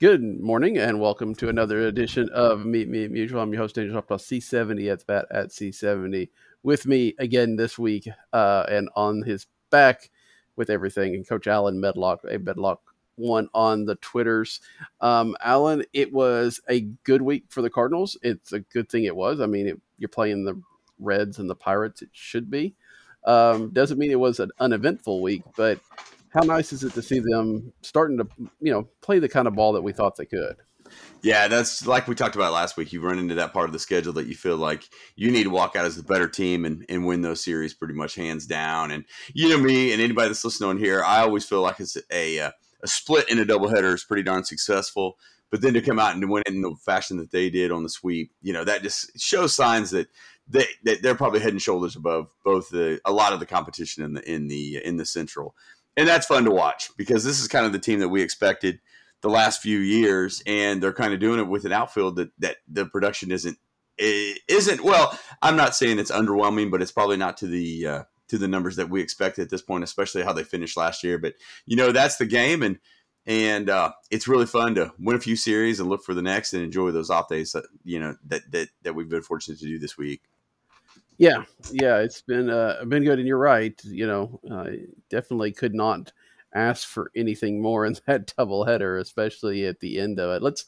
Good morning and welcome to another edition of Meet Me at Musial. I'm your host, Daniel Shoptaw, C70 at bat at C70. With me again this week uh, and on his back with everything, and Coach Alan Medlock, a Medlock one on the Twitters. Um, Alan, it was a good week for the Cardinals. It's a good thing it was. I mean, it, you're playing the Reds and the Pirates. It should be. Um, doesn't mean it was an uneventful week, but how nice is it to see them starting to, you know, play the kind of ball that we thought they could? Yeah, that's like we talked about last week. You run into that part of the schedule that you feel like you need to walk out as the better team and, and win those series pretty much hands down. And you know me and anybody that's listening on here, I always feel like it's a uh, a split in a doubleheader is pretty darn successful. But then to come out and win it in the fashion that they did on the sweep, you know, that just shows signs that they that they're probably head and shoulders above both the a lot of the competition in the in the in the central. And that's fun to watch because this is kind of the team that we expected the last few years, and they're kind of doing it with an outfield that that the production isn't isn't well. I'm not saying it's underwhelming, but it's probably not to the uh, to the numbers that we expected at this point, especially how they finished last year. But you know, that's the game, and and uh, it's really fun to win a few series and look for the next and enjoy those off days that you know that that that we've been fortunate to do this week. Yeah, yeah, it's been uh, been good, and you're right. You know, definitely could not ask for anything more in that doubleheader, especially at the end of it. Let's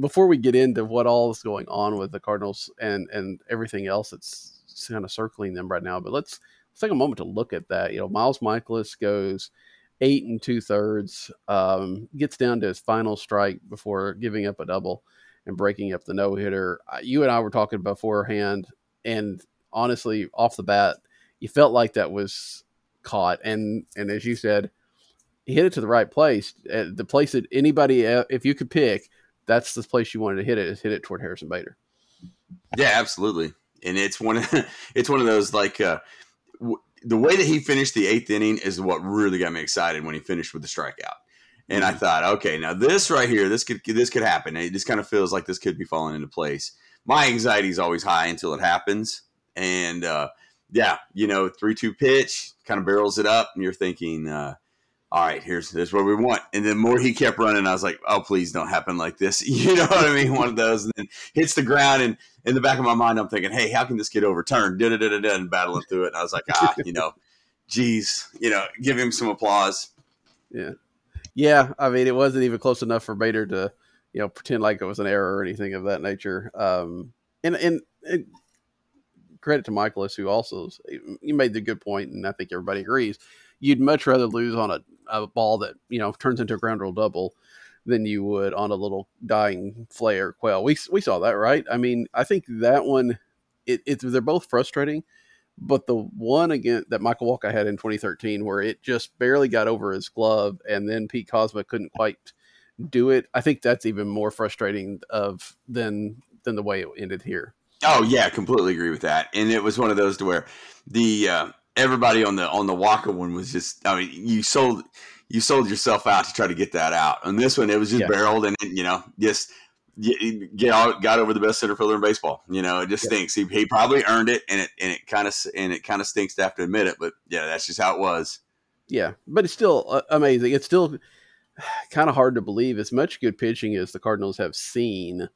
before we get into what all is going on with the Cardinals and and everything else that's kind of circling them right now, but let's let's take a moment to look at that. You know, Miles Mikolas goes eight and two thirds, um, gets down to his final strike before giving up a double and breaking up the no hitter. You and I were talking beforehand, and honestly, off the bat, you felt like that was caught. And and as you said, he hit it to the right place, uh, the place that anybody, if you could pick, that's the place you wanted to hit it. Is hit it toward Harrison Bader. Yeah, absolutely. And it's one of it's one of those like uh, w- the way that he finished the eighth inning is what really got me excited when he finished with the strikeout. And I thought, okay, now this right here, this could this could happen. It just kind of feels like this could be falling into place. My anxiety is always high until it happens, and uh, yeah, you know, three two pitch kind of barrels it up, and you're thinking, uh, all right, here's this what we want. And the more he kept running, I was like, oh, please don't happen like this. You know what I mean? One of those, and then hits the ground, and in the back of my mind, I'm thinking, hey, how can this get overturned? Da da da da, and battling through it. And I was like, ah, you know, geez, you know, give him some applause. Yeah, yeah. I mean, it wasn't even close enough for Bader to, you know, pretend like it was an error or anything of that nature. Um, and and, and credit to Mikolas, who also you made the good point, and I think everybody agrees. You'd much rather lose on a, a ball that you know turns into a ground rule double than you would on a little dying flare quail. We we saw that, right? I mean, I think that one, it, it they're both frustrating, but the one again that Michael Wacha had in 2013, where it just barely got over his glove, and then Pete Kozma couldn't quite do it. I think that's even more frustrating of than than the way it ended here. Oh yeah, completely agree with that. And it was one of those to where the uh, everybody on the on the Wacha one was just. I mean, you sold you sold yourself out to try to get that out. On this one, it was just Yeah. barreled and you know just get, out, got over the best center fielder in baseball. You know, it just Yeah. stinks. He, he probably earned it, and it and it kind of and it kind of stinks to have to admit it. But yeah, that's just how it was. Yeah, but it's still uh, amazing. It's still kind of hard to believe as much good pitching as the Cardinals have seen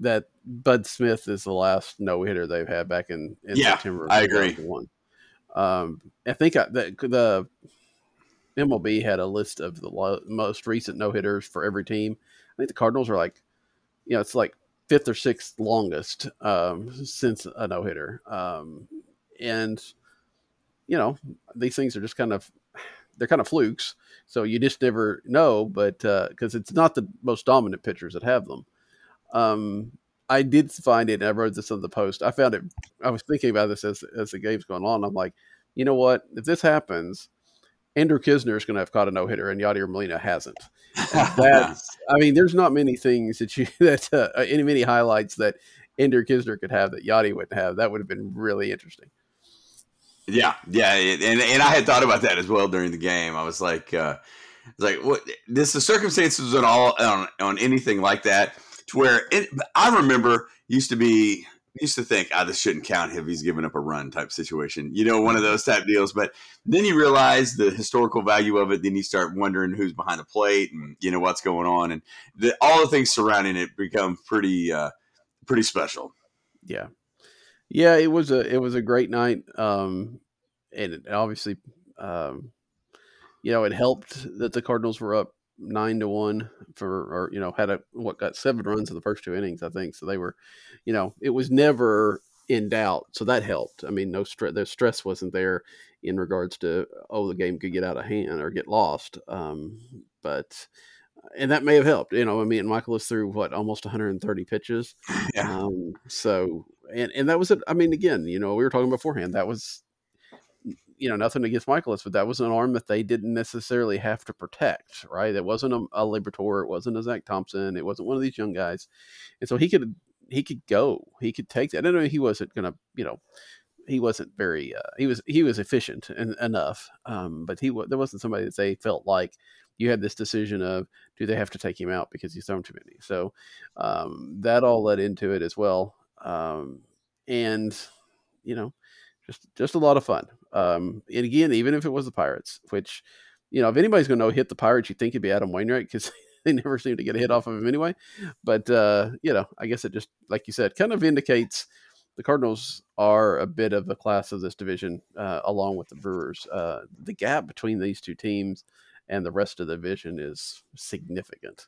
that Bud Smith is the last no hitter they've had back in, in Yeah, September. I agree. One. Um, I think I, the, the MLB had a list of the lo- most recent no hitters for every team. I think the Cardinals are like you know, it's like fifth or sixth longest um, since a no hitter. Um, and you know, these things are just kind of they're kind of flukes. So you just never know, but because uh, it's not the most dominant pitchers that have them. Um, I did find it, and I wrote this on the post. I found it. I was thinking about this as as the game's going on. I'm like, you know what? If this happens, Andrew Knizner is going to have caught a no hitter, and Yadier Molina hasn't. that's, I mean, there's not many things that you that uh, any many highlights that Andrew Knizner could have that Yadi wouldn't have. That would have been really interesting. Yeah, yeah, and and I had thought about that as well during the game. I was like, uh, like what? This the circumstances on all on, on anything like that to where it, I remember used to be used to think, ah, this shouldn't count if he's giving up a run type situation, you know, one of those type deals. But then you realize the historical value of it. Then you start wondering who's behind the plate and you know what's going on, and the, all the things surrounding it become pretty uh, pretty special. Yeah, yeah, it was a it was a great night, um, and obviously, um, you know, it helped that the Cardinals were up nine to one for, or you know, had a what got seven runs in the first two innings, I think. So they were, you know, it was never in doubt, so that helped. I mean, no stress, the stress wasn't there in regards to oh, the game could get out of hand or get lost, um, but and that may have helped. You know, I mean, Mikolas threw what almost 130 pitches. Yeah. Um, so and and that was it. I mean, again, you know, we were talking beforehand. That was you know nothing against Mikolas, but that was an arm that they didn't necessarily have to protect, right? It wasn't a, a Liberatore, it wasn't a Zach Thompson, it wasn't one of these young guys, and so he could he could go, he could take that. I know he wasn't gonna, you know, he wasn't very uh, he was he was efficient and enough, um, but he there wasn't somebody that they felt like you had this decision of do they have to take him out because he's thrown too many. So um, that all led into it as well, um, and you know, just just a lot of fun. Um, and again, even if it was the Pirates, which you know, if anybody's going to hit the Pirates, you think it'd be Adam Wainwright because they never seem to get a hit off of him anyway. But uh, you know, I guess it just like you said, kind of indicates the Cardinals are a bit of a class of this division, uh, along with the Brewers. Uh, the gap between these two teams and the rest of the division is significant.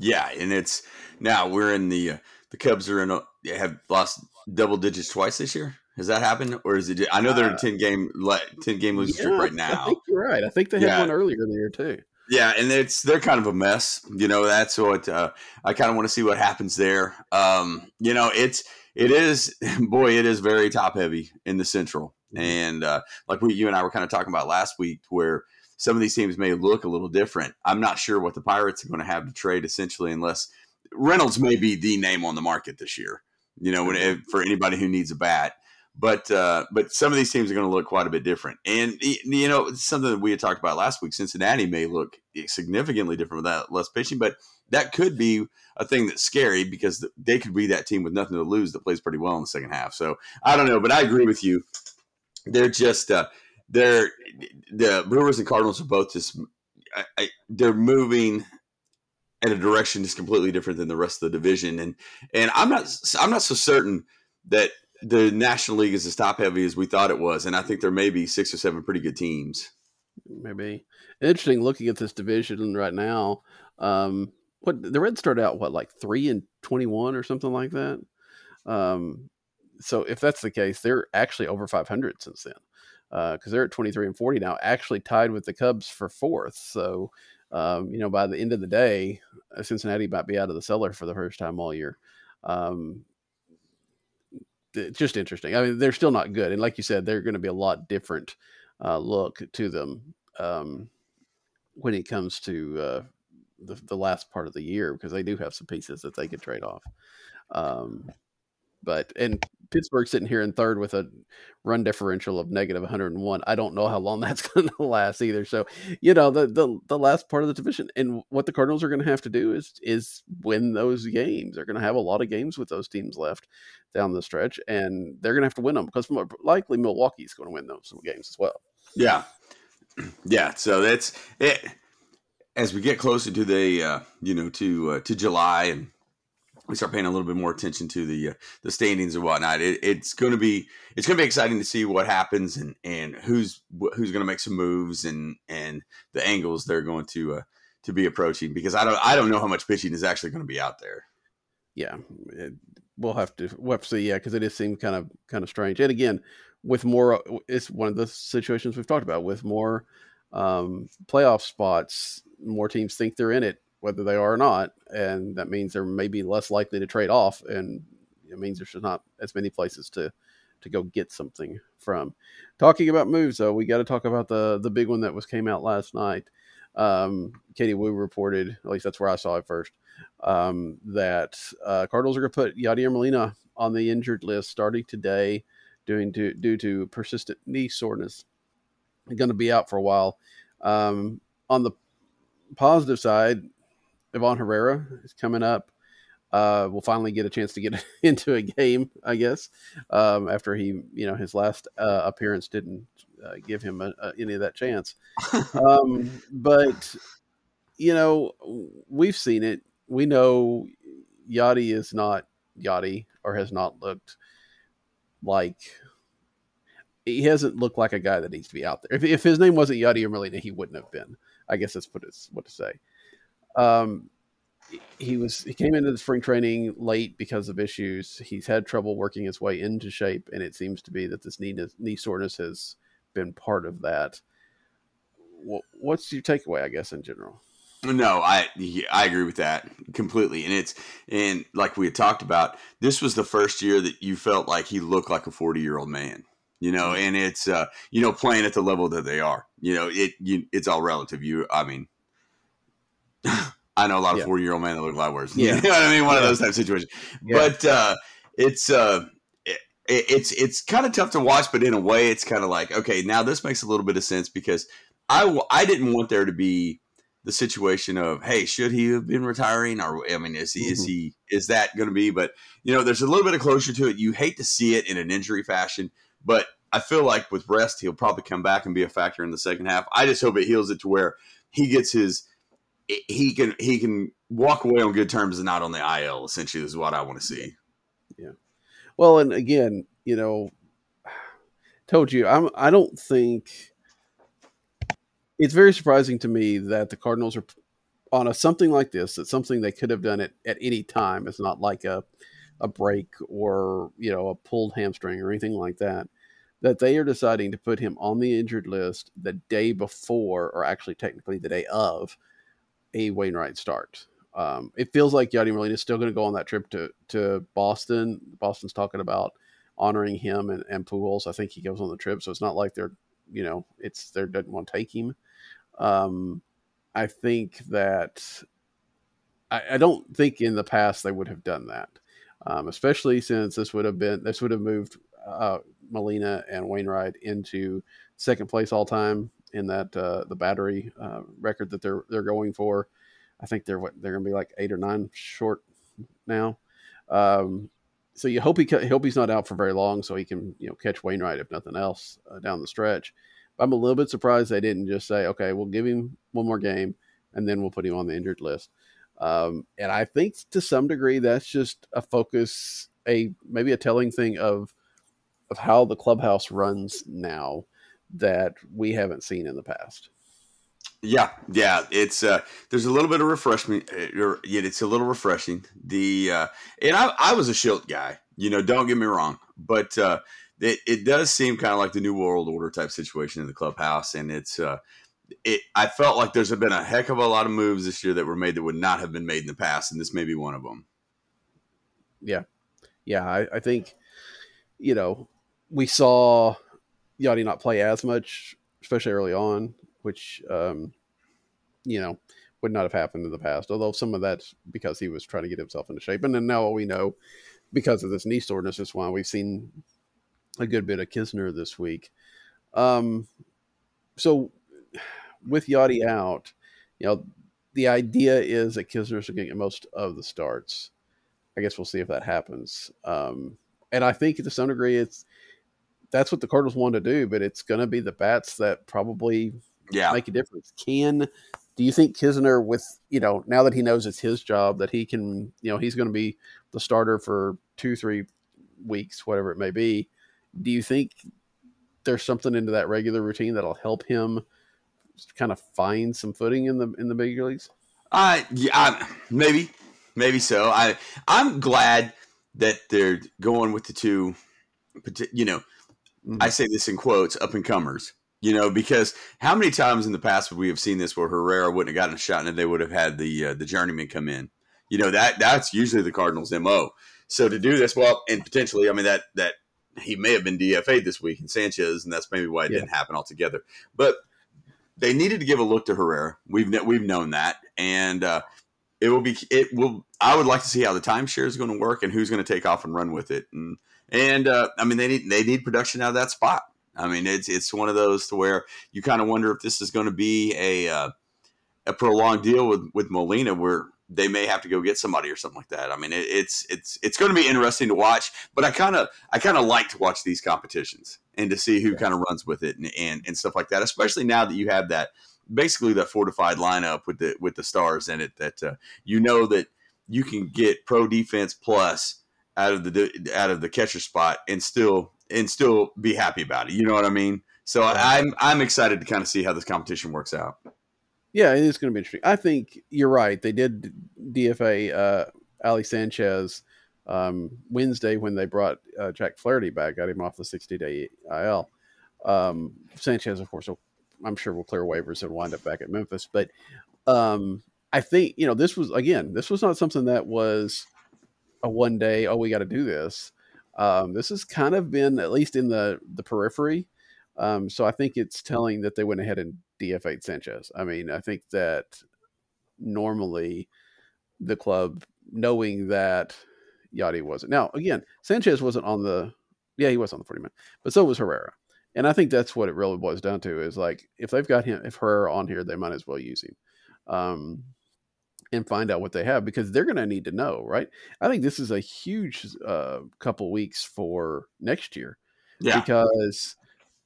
Yeah, and it's now we're in the uh, the Cubs are in a, have lost double digits twice this year. Has that happened, or is it? I know they're a uh, ten game ten game losing yeah, streak right now. I think you're right. I think they had yeah. one earlier in the year too. Yeah, and it's they're kind of a mess. You know, that's what uh, I kind of want to see what happens there. Um, you know, it's it is boy, it is very top heavy in the Central, mm-hmm. and uh, like we you and I were kind of talking about last week, where some of these teams may look a little different. I'm not sure what the Pirates are going to have to trade essentially, unless Reynolds may be the name on the market this year. You know, when, if, for anybody who needs a bat but uh, but some of these teams are going to look quite a bit different. And you know, something that we had talked about last week. Cincinnati may look significantly different without less pitching, but that could be a thing that's scary because they could be that team with nothing to lose that plays pretty well in the second half. So I don't know, but I agree with you. They're just uh, they're the Brewers and Cardinals are both just I, I, they're moving in a direction that's completely different than the rest of the division, and and I'm not I'm not so certain that the National League is as top heavy as we thought it was, and I think there may be six or seven pretty good teams. Maybe interesting looking at this division right now. Um, what the Reds start out what like three and twenty one or something like that. Um, so if that's the case, they're actually over five hundred since then because uh, they're at twenty three and forty now, actually tied with the Cubs for fourth. So um, you know by the end of the day, Cincinnati might be out of the cellar for the first time all year. Um, it's just interesting. I mean, they're still not good, and like you said, they're going to be a lot different uh, look to them um, when it comes to uh, the, the last part of the year because they do have some pieces that they could trade off. Um, but and Pittsburgh sitting here in third with a run differential of negative 101. I don't know how long that's going to last either. So, you know, the, the the last part of the division and what the Cardinals are going to have to do is is win those games. They're going to have a lot of games with those teams left down the stretch, and they're going to have to win them because likely Milwaukee's going to win those games as well. Yeah, yeah. So that's it. As we get closer to the uh, you know to uh, to July and we start paying a little bit more attention to the uh, the standings and whatnot. It, it's going to be it's going to be exciting to see what happens and and who's who's going to make some moves and and the angles they're going to uh, to be approaching because I don't I don't know how much pitching is actually going to be out there. Yeah, it, we'll have to we'll have to see. Yeah, because it does seem kind of kind of strange. And again, with more, it's one of the situations we've talked about with more um, playoff spots. More teams think they're in it, whether they are or not, and that means they're maybe less likely to trade off, and it means there's just not as many places to to go get something from. Talking about moves, though, we got to talk about the the big one that was came out last night. Um, Katie Woo reported, at least that's where I saw it first, um, that uh, Cardinals are going to put Yadier Molina on the injured list starting today, due to due to persistent knee soreness. going to be out for a while. Um, on the positive side, Ivan Herrera is coming up uh, will finally get a chance to get into a game, I guess, um, after he, you know, his last uh, appearance didn't uh, give him a, a, any of that chance. um, but you know, we've seen it. We know Yadi is not Yadi or has not looked like he hasn't looked like a guy that needs to be out there. If, if his name wasn't Yadi or Molina, he wouldn't have been. I guess that's what it's what to say. Um, he was he came into the spring training late because of issues. He's had trouble working his way into shape, and it seems to be that this knee knee soreness has been part of that. What's your takeaway? I guess in general. No, I I agree with that completely, and it's and like we had talked about, this was the first year that you felt like he looked like a forty year old man, you know, mm-hmm. and it's uh, you know playing at the level that they are, you know, it you, it's all relative. You, I mean. I know a lot of forty year old men that look a lot worse. Yeah, you know what I mean. One yeah. of those type of situations. Yeah. But uh, it's uh, it, it's it's kind of tough to watch, but in a way, it's kind of like okay, now this makes a little bit of sense because I I didn't want there to be the situation of hey, should he have been retiring, or I mean, is he mm-hmm. is he is that going to be? But you know, there's a little bit of closure to it. You hate to see it in an injury fashion, but I feel like with rest, he'll probably come back and be a factor in the second half. I just hope it heals it to where he gets his he can he can walk away on good terms and not on the IL. Essentially, is what I want to see. Yeah. Well, and again, you know, told you I'm. I don't think it's very surprising to me that the Cardinals are on a something like this. It's something they could have done it at any time. It's not like a a break or you know a pulled hamstring or anything like that. That they are deciding to put him on the injured list the day before, or actually technically the day of a Wainwright start. Um, it feels like Yadi Molina is still going to go on that trip to to Boston. Boston's talking about honoring him and, and Pujols. I think he goes on the trip, so it's not like they're you know it's they doesn't want to take him. Um, I think that I, I, don't think in the past they would have done that, um, especially since this would have been this would have moved uh, Molina and Wainwright into second place all time in that uh, the battery uh, record that they're they're going for. I think they're what they're going to be like eight or nine short now. Um, so you hope he hope he's not out for very long, so he can you know catch Wainwright if nothing else uh, down the stretch. But I'm a little bit surprised they didn't just say, okay, we'll give him one more game and then we'll put him on the injured list. Um, and I think to some degree that's just a focus, a maybe a telling thing of of how the clubhouse runs now that we haven't seen in the past. Yeah, yeah, it's uh, there's a little bit of refreshment. Uh, yet it's a little refreshing. The uh, and I, I was a Shildt guy, you know. Don't get me wrong, but uh, it, it does seem kind of like the new world order type situation in the clubhouse, and it's uh, it. I felt like there's been a heck of a lot of moves this year that were made that would not have been made in the past, and this may be one of them. Yeah, yeah, I, I think you know we saw Yadi not play as much, especially early on, which um, you know would not have happened in the past. Although some of that's because he was trying to get himself into shape, and then now we know because of this knee soreness is why we've seen a good bit of Knizner this week. Um, so with Yadi out, you know, the idea is that Knizner's going to get most of the starts. I guess we'll see if that happens. Um, and I think to some degree, it's that's what the Cardinals want to do, but it's going to be the bats that probably yeah. make a difference. Can do you think Knizner, with you know now that he knows it's his job, that he can you know he's going to be the starter for two three weeks, whatever it may be? Do you think there's something into that regular routine that'll help him kind of find some footing in the in the big leagues? Uh, yeah, I, maybe, maybe so. I I'm glad that they're going with the two. You know, mm-hmm. I say this in quotes, up and comers. You know, because how many times in the past would we have seen this where Herrera wouldn't have gotten a shot and they would have had the uh, the journeyman come in? You know that that's usually the Cardinals' mo. So to do this, well, and potentially, I mean that that he may have been DFA'd this week in Sanchez, and that's maybe why it yeah. didn't happen altogether. But they needed to give a look to Herrera. We've we've known that, and uh, it will be it will. I would like to see how the timeshare is going to work and who's going to take off and run with it. And and uh, I mean they need they need production out of that spot. I mean it's it's one of those to where you kind of wonder if this is going to be a uh, a prolonged deal with with Molina where they may have to go get somebody or something like that. I mean, it, it's it's it's going to be interesting to watch. But I kind of I kind of like to watch these competitions and to see who yeah. kind of runs with it and, and and stuff like that. Especially now that you have that basically that fortified lineup with the with the stars in it. That uh, you know that you can get pro defense plus out of the out of the catcher spot and still and still be happy about it. You know what I mean? So yeah. I'm I'm excited to kind of see how this competition works out. Yeah, it is going to be interesting. I think you're right. They did DFA uh, Ali Sanchez um, Wednesday when they brought uh, Jack Flaherty back, got him off the 60 day IL. Um, Sanchez, of course, I'm sure we'll clear waivers and wind up back at Memphis. But um, I think, you know, this was, again, this was not something that was a one day, oh, we got to do this. Um, this has kind of been, at least in the, the periphery. Um, so I think it's telling that they went ahead and DFA'd Sanchez. I mean, I think that normally the club, knowing that Yadi wasn't. Now, again, Sanchez wasn't on the, yeah, he was on the 40 man, but so was Herrera. And I think that's what it really boils down to is like, if they've got him, if Herrera on here, they might as well use him. Um, and find out what they have because they're going to need to know, right? I think this is a huge uh, couple weeks for next year, yeah. Because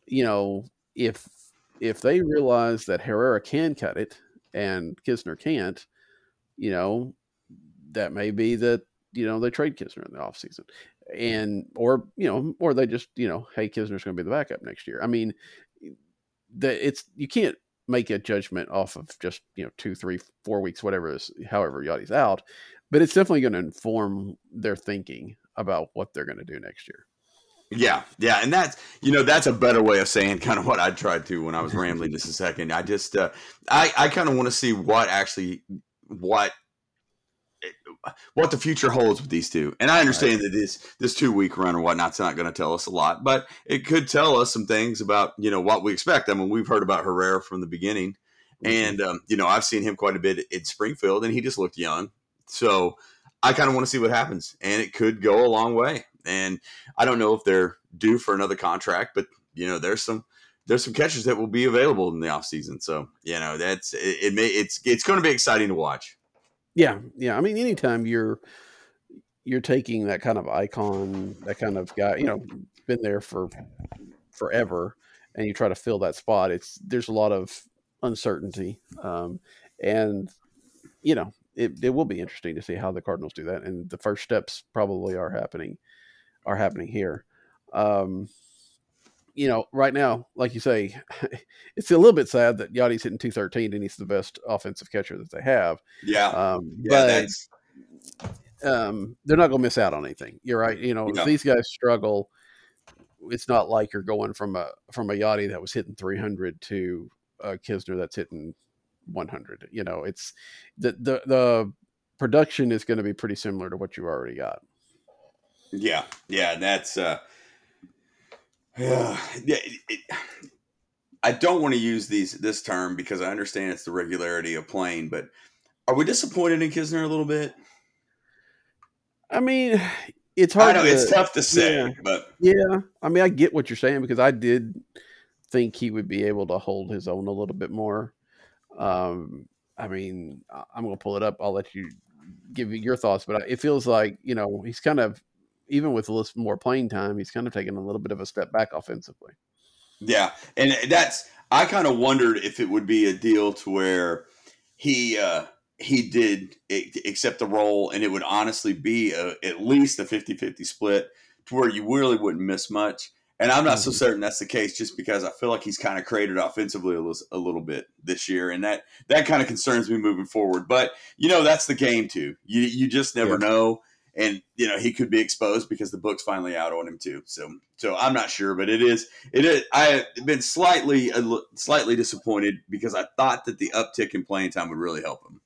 you know if if they realize that Herrera can cut it and Knizner can't, you know, that may be that, you know, they trade Knizner in the offseason. And, or, you know, or they just, you know, hey, Knizner's going to be the backup next year. I mean, that it's, you can't make a judgment off of just, you know, two, three, four weeks, whatever is, however Yadi's out, but it's definitely going to inform their thinking about what they're going to do next year. Yeah, yeah, and that's you know that's a better way of saying kind of what I tried to when I was rambling just a second. I just uh, I I kind of want to see what actually what what the future holds with these two. And I understand right. that this this two week run or whatnot's not going to tell us a lot, but it could tell us some things about you know what we expect. I mean, we've heard about Herrera from the beginning, mm-hmm. and um, you know I've seen him quite a bit in Springfield, and he just looked young. So I kind of want to see what happens, and it could go a long way. And I don't know if they're due for another contract, but you know, there's some there's some catchers that will be available in the offseason. So, you know, that's it, it may it's it's going to be exciting to watch. Yeah, yeah. I mean, anytime you're you're taking that kind of icon, that kind of guy, you know, been there for forever, and you try to fill that spot, it's there's a lot of uncertainty, um, and you know, it, it will be interesting to see how the Cardinals do that. And the first steps probably are happening are happening here. Um, you know, right now, like you say, it's a little bit sad that Yadi's hitting 213 and he's the best offensive catcher that they have. Yeah. Um, yeah but um, they're not going to miss out on anything. You're right. You know, if these guys struggle, it's not like you're going from a from a Yadi that was hitting 300 to a Knizner that's hitting 100. You know, it's the the the production is going to be pretty similar to what you already got. Yeah, yeah, that's uh, yeah, yeah. It, it, I don't want to use these this term because I understand it's the regularity of playing, but are we disappointed in Knizner a little bit? I mean, it's hard. Know, to, it's tough to say, yeah, but yeah, I mean, I get what you're saying because I did think he would be able to hold his own a little bit more. Um, I mean, I'm going to pull it up. I'll let you give your thoughts, but it feels like you know he's kind of even with a little more playing time, he's kind of taken a little bit of a step back offensively. Yeah, and that's I kind of wondered if it would be a deal to where he uh, he did accept the role, and it would honestly be a, at least a 50-50 split to where you really wouldn't miss much. And I'm not so Mhm. certain that's the case, just because I feel like he's kind of created offensively a little, a little bit this year, and that that kind of concerns me moving forward. But you know, that's the game too. You you just never Yeah. know, and you know he could be exposed because the book's finally out on him too. So so I'm not sure, but it is it is. I have been slightly slightly disappointed because I thought that the uptick in playing time would really help him.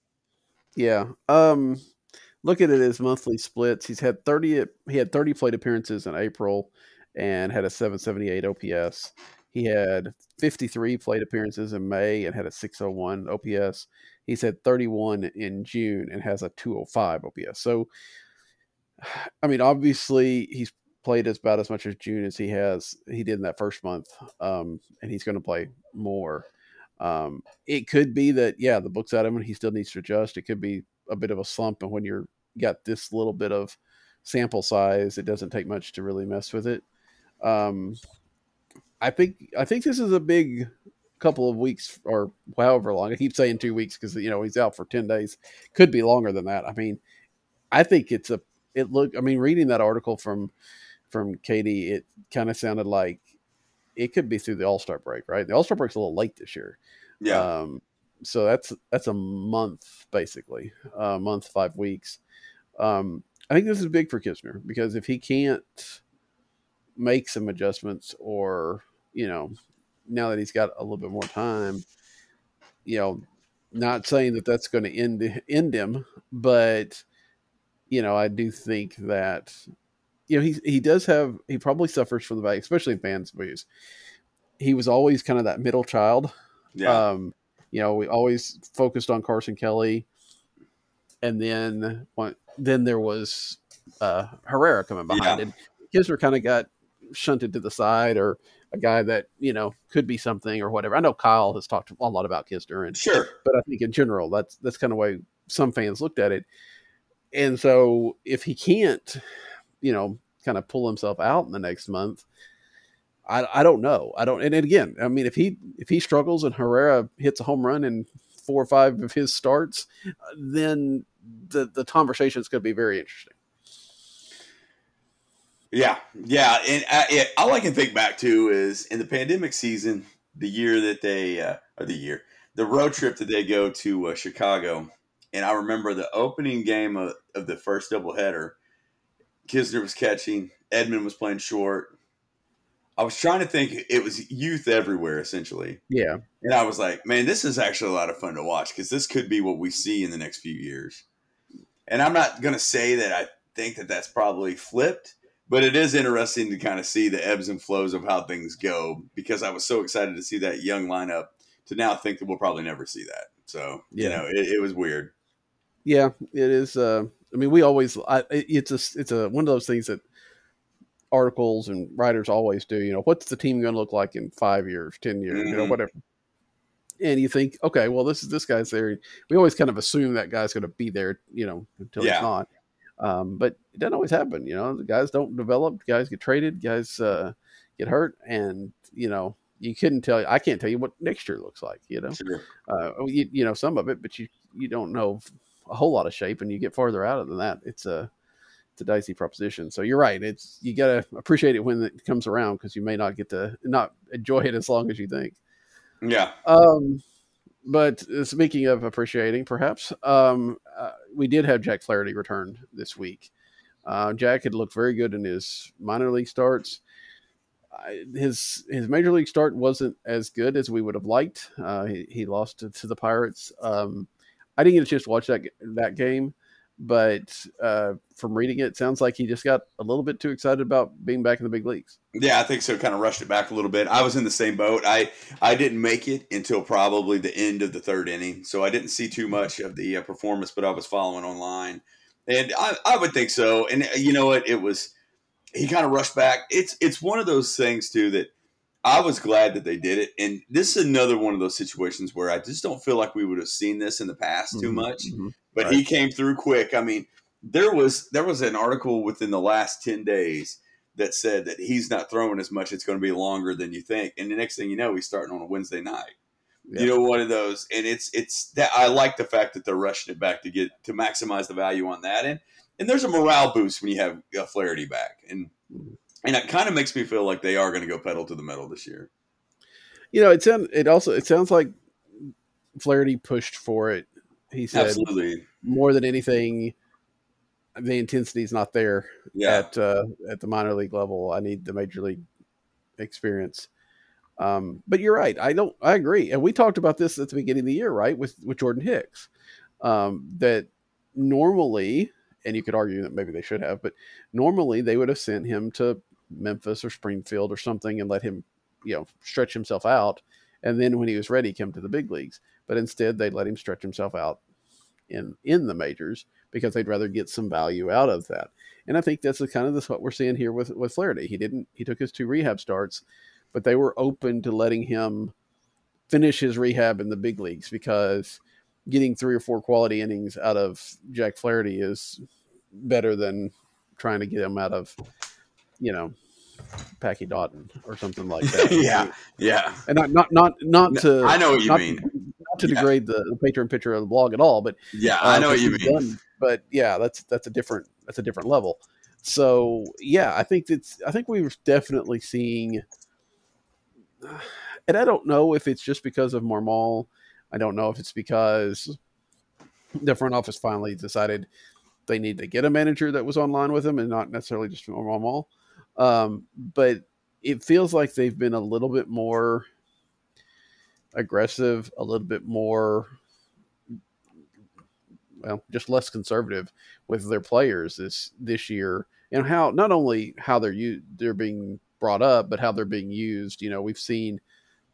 Yeah. Um look at as monthly splits. He's had 30 he had 30 plate appearances in April and had a 778 OPS. He had 53 plate appearances in May and had a 601 OPS. He's had 31 in June and has a 205 OPS. So I mean obviously he's played as about as much as June as he has he did in that first month. Um and he's going to play more. Um, it could be that yeah, the book's at him and he still needs to adjust. It could be a bit of a slump, and when you're got this little bit of sample size, it doesn't take much to really mess with it. Um, I think I think this is a big couple of weeks or however long. I keep saying two weeks because you know he's out for ten days. Could be longer than that. I mean, I think it's a it looked. I mean, reading that article from from Katie, it kind of sounded like it could be through the All Star break, right? The All Star break's a little late this year. Yeah, Um, so that's that's a month basically, a month five weeks. Um, I think this is big for Knizner because if he can't make some adjustments, or you know, now that he's got a little bit more time, you know, not saying that that's going to end end him, but you know, I do think that you know he he does have he probably suffers from the back, especially in fans' views. He was always kind of that middle child yeah, um, you know, we always focused on Carson Kelly, and then then there was uh, Herrera coming behind Yeah. it. Knizner kind of got shunted to the side, or a guy that you know could be something or whatever. I know Kyle has talked a lot about Knizner, and sure. but I think in general that's that's kind of way some fans looked at it. And so if he can't, you know, kind of pull himself out in the next month, I, I don't know. I don't. And again, I mean, if he if he struggles and Herrera hits a home run in four or five of his starts, then the the conversation is going to be very interesting. Yeah, yeah, and uh, yeah, all I can think back to is in the pandemic season, the year that they, uh, or the year, the road trip that they go to uh, Chicago, and I remember the opening game of, of the first doubleheader. Knizner was catching, Edman was playing short. I was trying to think; it was youth everywhere, essentially, Yeah, and I was like, "Man, this is actually a lot of fun to watch because this could be what we see in the next few years." And I'm not going to say that I think that that's probably flipped, but it is interesting to kind of see the ebbs and flows of how things go because I was so excited to see that young lineup to now think that we'll probably never see that. So, you know, it, it was weird. Yeah, it is. Uh, I mean, we always I, it's a it's a one of those things that articles and writers always do. You know, what's the team going to look like in five years, ten years, you know, Mhm. whatever. And you think, okay, well, this is this guy's there. We always kind of assume that guy's going to be there, you know, until Yeah. he's not. Um, but it doesn't always happen. You know, the guys don't develop. Guys get traded. Guys uh, get hurt, and you know, you couldn't tell. I can't tell you what next year looks like. You know, Sure. uh, you, you know some of it, but you you don't know a whole lot of shape, and you get farther out of than that. It's a it's a dicey proposition. So you're right. It's you got to appreciate it when it comes around because you may not get to not enjoy it as long as you think. Yeah. Um, but uh, speaking of appreciating, perhaps um, uh, we did have Jack Flaherty returned this week. Uh, Jack had looked very good in his minor league starts. His his major league start wasn't as good as we would have liked. Uh, he, he lost to, to the Pirates. Um, I didn't get a chance to watch that that game, but uh, from reading it, it sounds like he just got a little bit too excited about being back in the big leagues. Yeah, I think so. Kind of rushed it back a little bit. I was in the same boat. I I didn't make it until probably the end of the third inning, so I didn't see too much of the uh, performance. But I was following online, and I, I would think so. And uh, you know what? It was he kind of rushed back. It's it's one of those things too that I was glad that they did it. And this is another one of those situations where I just don't feel like we would have seen this in the past too Mhm, much mhm. but Right. he came through quick. I mean, there was there was an article within the last ten days that said that he's not throwing as much. It's going to be longer than you think, and the next thing you know, he's starting on a Wednesday night. Yeah. You know, one of those, and it's it's that I like the fact that they're rushing it back to get to maximize the value on that, and and there's a morale boost when you have Flaherty back, and and it kind of makes me feel like they are going to go pedal to the metal this year. You know, it sounds. It also it sounds like Flaherty pushed for it. He said Absolutely, more than anything, the intensity is not there yeah, at uh, at the minor league level. I need the major league experience. Um, but you're right. I don't. I agree. And we talked about this at the beginning of the year, right? With with Jordan Hicks, um, that normally, and you could argue that maybe they should have, but normally they would have sent him to Memphis or Springfield or something and let him, you know, stretch himself out, and then when he was ready, come to the big leagues. But instead, they let him stretch himself out in in the majors because they'd rather get some value out of that. And I think that's the kind of this what we're seeing here with with Flaherty. He didn't. He took his two rehab starts, but they were open to letting him finish his rehab in the big leagues because getting three or four quality innings out of Jack Flaherty is better than trying to get him out of, you know, Packy Naughton or something like that. yeah, yeah. And not not not not to I know what you not, mean. not to Yeah. degrade the, the patron picture of the blog at all, but Yeah, I uh, know what you mean. done- but yeah, that's that's a different that's a different level. So yeah, I think it's I think we're definitely seeing, and I don't know if it's just because of Marmol. I don't know if it's because the front office finally decided they need to get a manager that was online with them and not necessarily just Marmol. Um, but it feels like they've been a little bit more aggressive, a little bit more well, just less conservative with their players this this year, and how not only how they're u- they're being brought up, but how they're being used. You know, we've seen,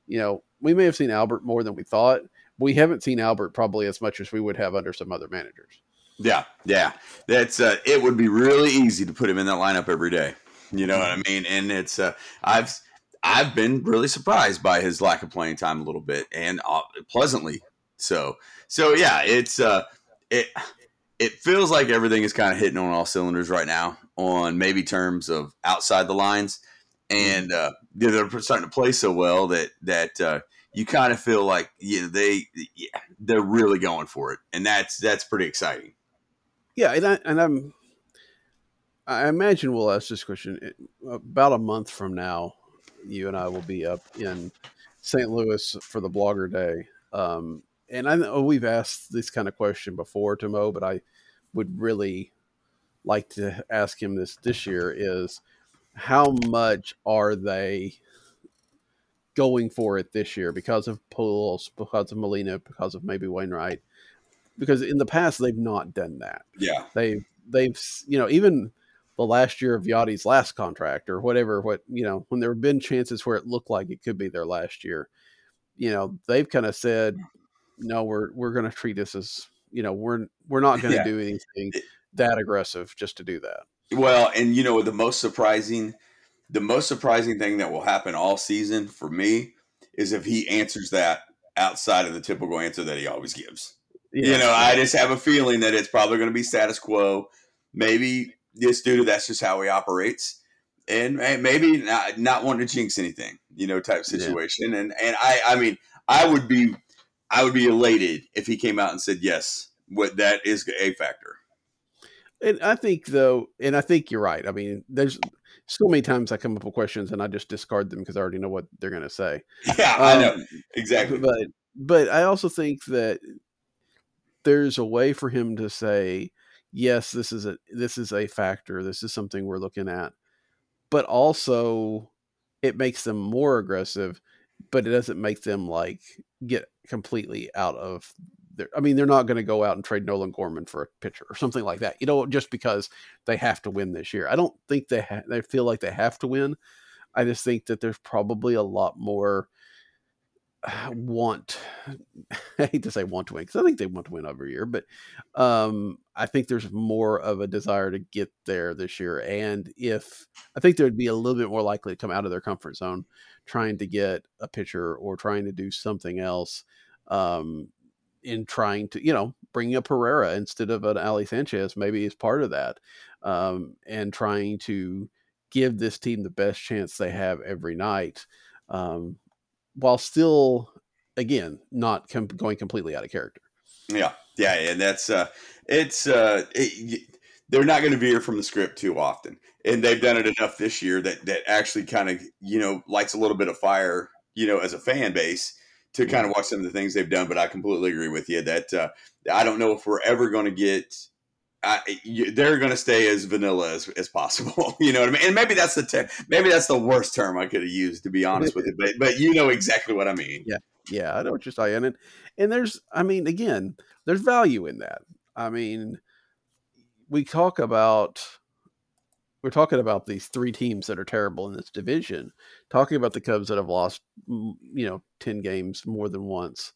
you know, we may have seen Albert more than we thought. We haven't seen Albert probably as much as we would have under some other managers. Yeah, yeah. That's uh, it would be really easy to put him in that lineup every day. You know what I mean? And it's uh, I've I've been really surprised by his lack of playing time a little bit, and uh, pleasantly so. So yeah, it's uh, it it feels like everything is kind of hitting on all cylinders right now on maybe terms of outside the lines, and uh, they're starting to play so well that that uh, you kind of feel like yeah, they yeah, they're really going for it, and that's that's pretty exciting. Yeah, and I and I'm I imagine we'll ask this question eh, about a month from now. You and I will be up in St. Louis for the Blogger Day, um, and I know we've asked this kind of question before to Mo, but I would really like to ask him this this year: is how much are they going for it this year because of Pujols, because of Molina, because of maybe Wainwright? Because in the past they've not done that Yeah, they've they've you know even the last year of Yadi's last contract or whatever what you know when there have been chances where it looked like it could be their last year you know they've kind of said no we're we're going to treat this as you know we're we're not going to Yeah. do anything that aggressive just to do that Well, and you know the most surprising, the most surprising thing that will happen all season for me is if he answers that outside of the typical answer that he always gives. You know, I just have a feeling that it's probably going to be status quo. Maybe this dude, that's just how he operates, and, and maybe not, not wanting to jinx anything, you know, type Yeah. situation. And and I, I mean, I would be, I would be elated if he came out and said yes. What that is a factor. And I think though, and I think you're right. I mean, there's so many times I come up with questions and I just discard them because I already know what they're going to say. Yeah, I Um, know exactly. But but I also think that there's a way for him to say, yes, this is a this is a factor. This is something we're looking at. But also it makes them more aggressive, but it doesn't make them like get completely out of their I mean, they're not going to go out and trade Nolan Gorman for a pitcher or something like that. You know, just because they have to win this year. I don't think they ha- they feel like they have to win. I just think that there's probably a lot more want I hate to say want to win because I think they want to win every year, but um, I think there's more of a desire to get there this year. And if I think they'd be a little bit more likely to come out of their comfort zone, trying to get a pitcher or trying to do something else, um, in trying to you know bringing up Herrera instead of an Ali Sanchez maybe is part of that, um, and trying to give this team the best chance they have every night. Um, while still again not com- going completely out of character Yeah, yeah, and that's uh, it's uh, it, they're not going to veer from the script too often, and they've done it enough this year that that actually kind of you know lights a little bit of fire, you know, as a fan base to kind of watch some of the things they've done. But I completely agree with you that uh, I don't know if we're ever going to get. I, you, they're going to stay as vanilla as, as possible. You know what I mean? And maybe that's the te- maybe that's the worst term I could have used to be honest with you. But but you know exactly what I mean. Yeah, yeah, I know what you're saying. And and there's, I mean, again, there's value in that. I mean, we talk about we're talking about these three teams that are terrible in this division, talking about the Cubs that have lost, you know, 10 games more than once,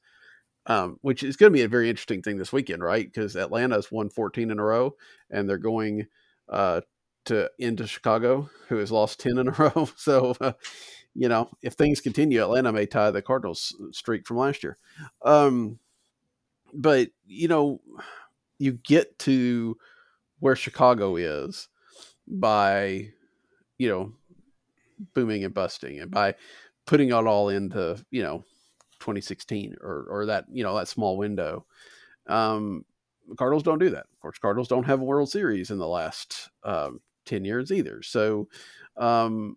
um, which is going to be a very interesting thing this weekend, right? Because Atlanta's won 14 in a row and they're going uh, to into Chicago, who has lost 10 in a row. So, uh, you know, if things continue, Atlanta may tie the Cardinals streak from last year. Um, but, you know, you get to where Chicago is by you know booming and busting and by putting it all into you know 2016 or or that you know that small window. Um cardinals don't do that. Of course cardinals don't have a world series in the last um, 10 years either. So um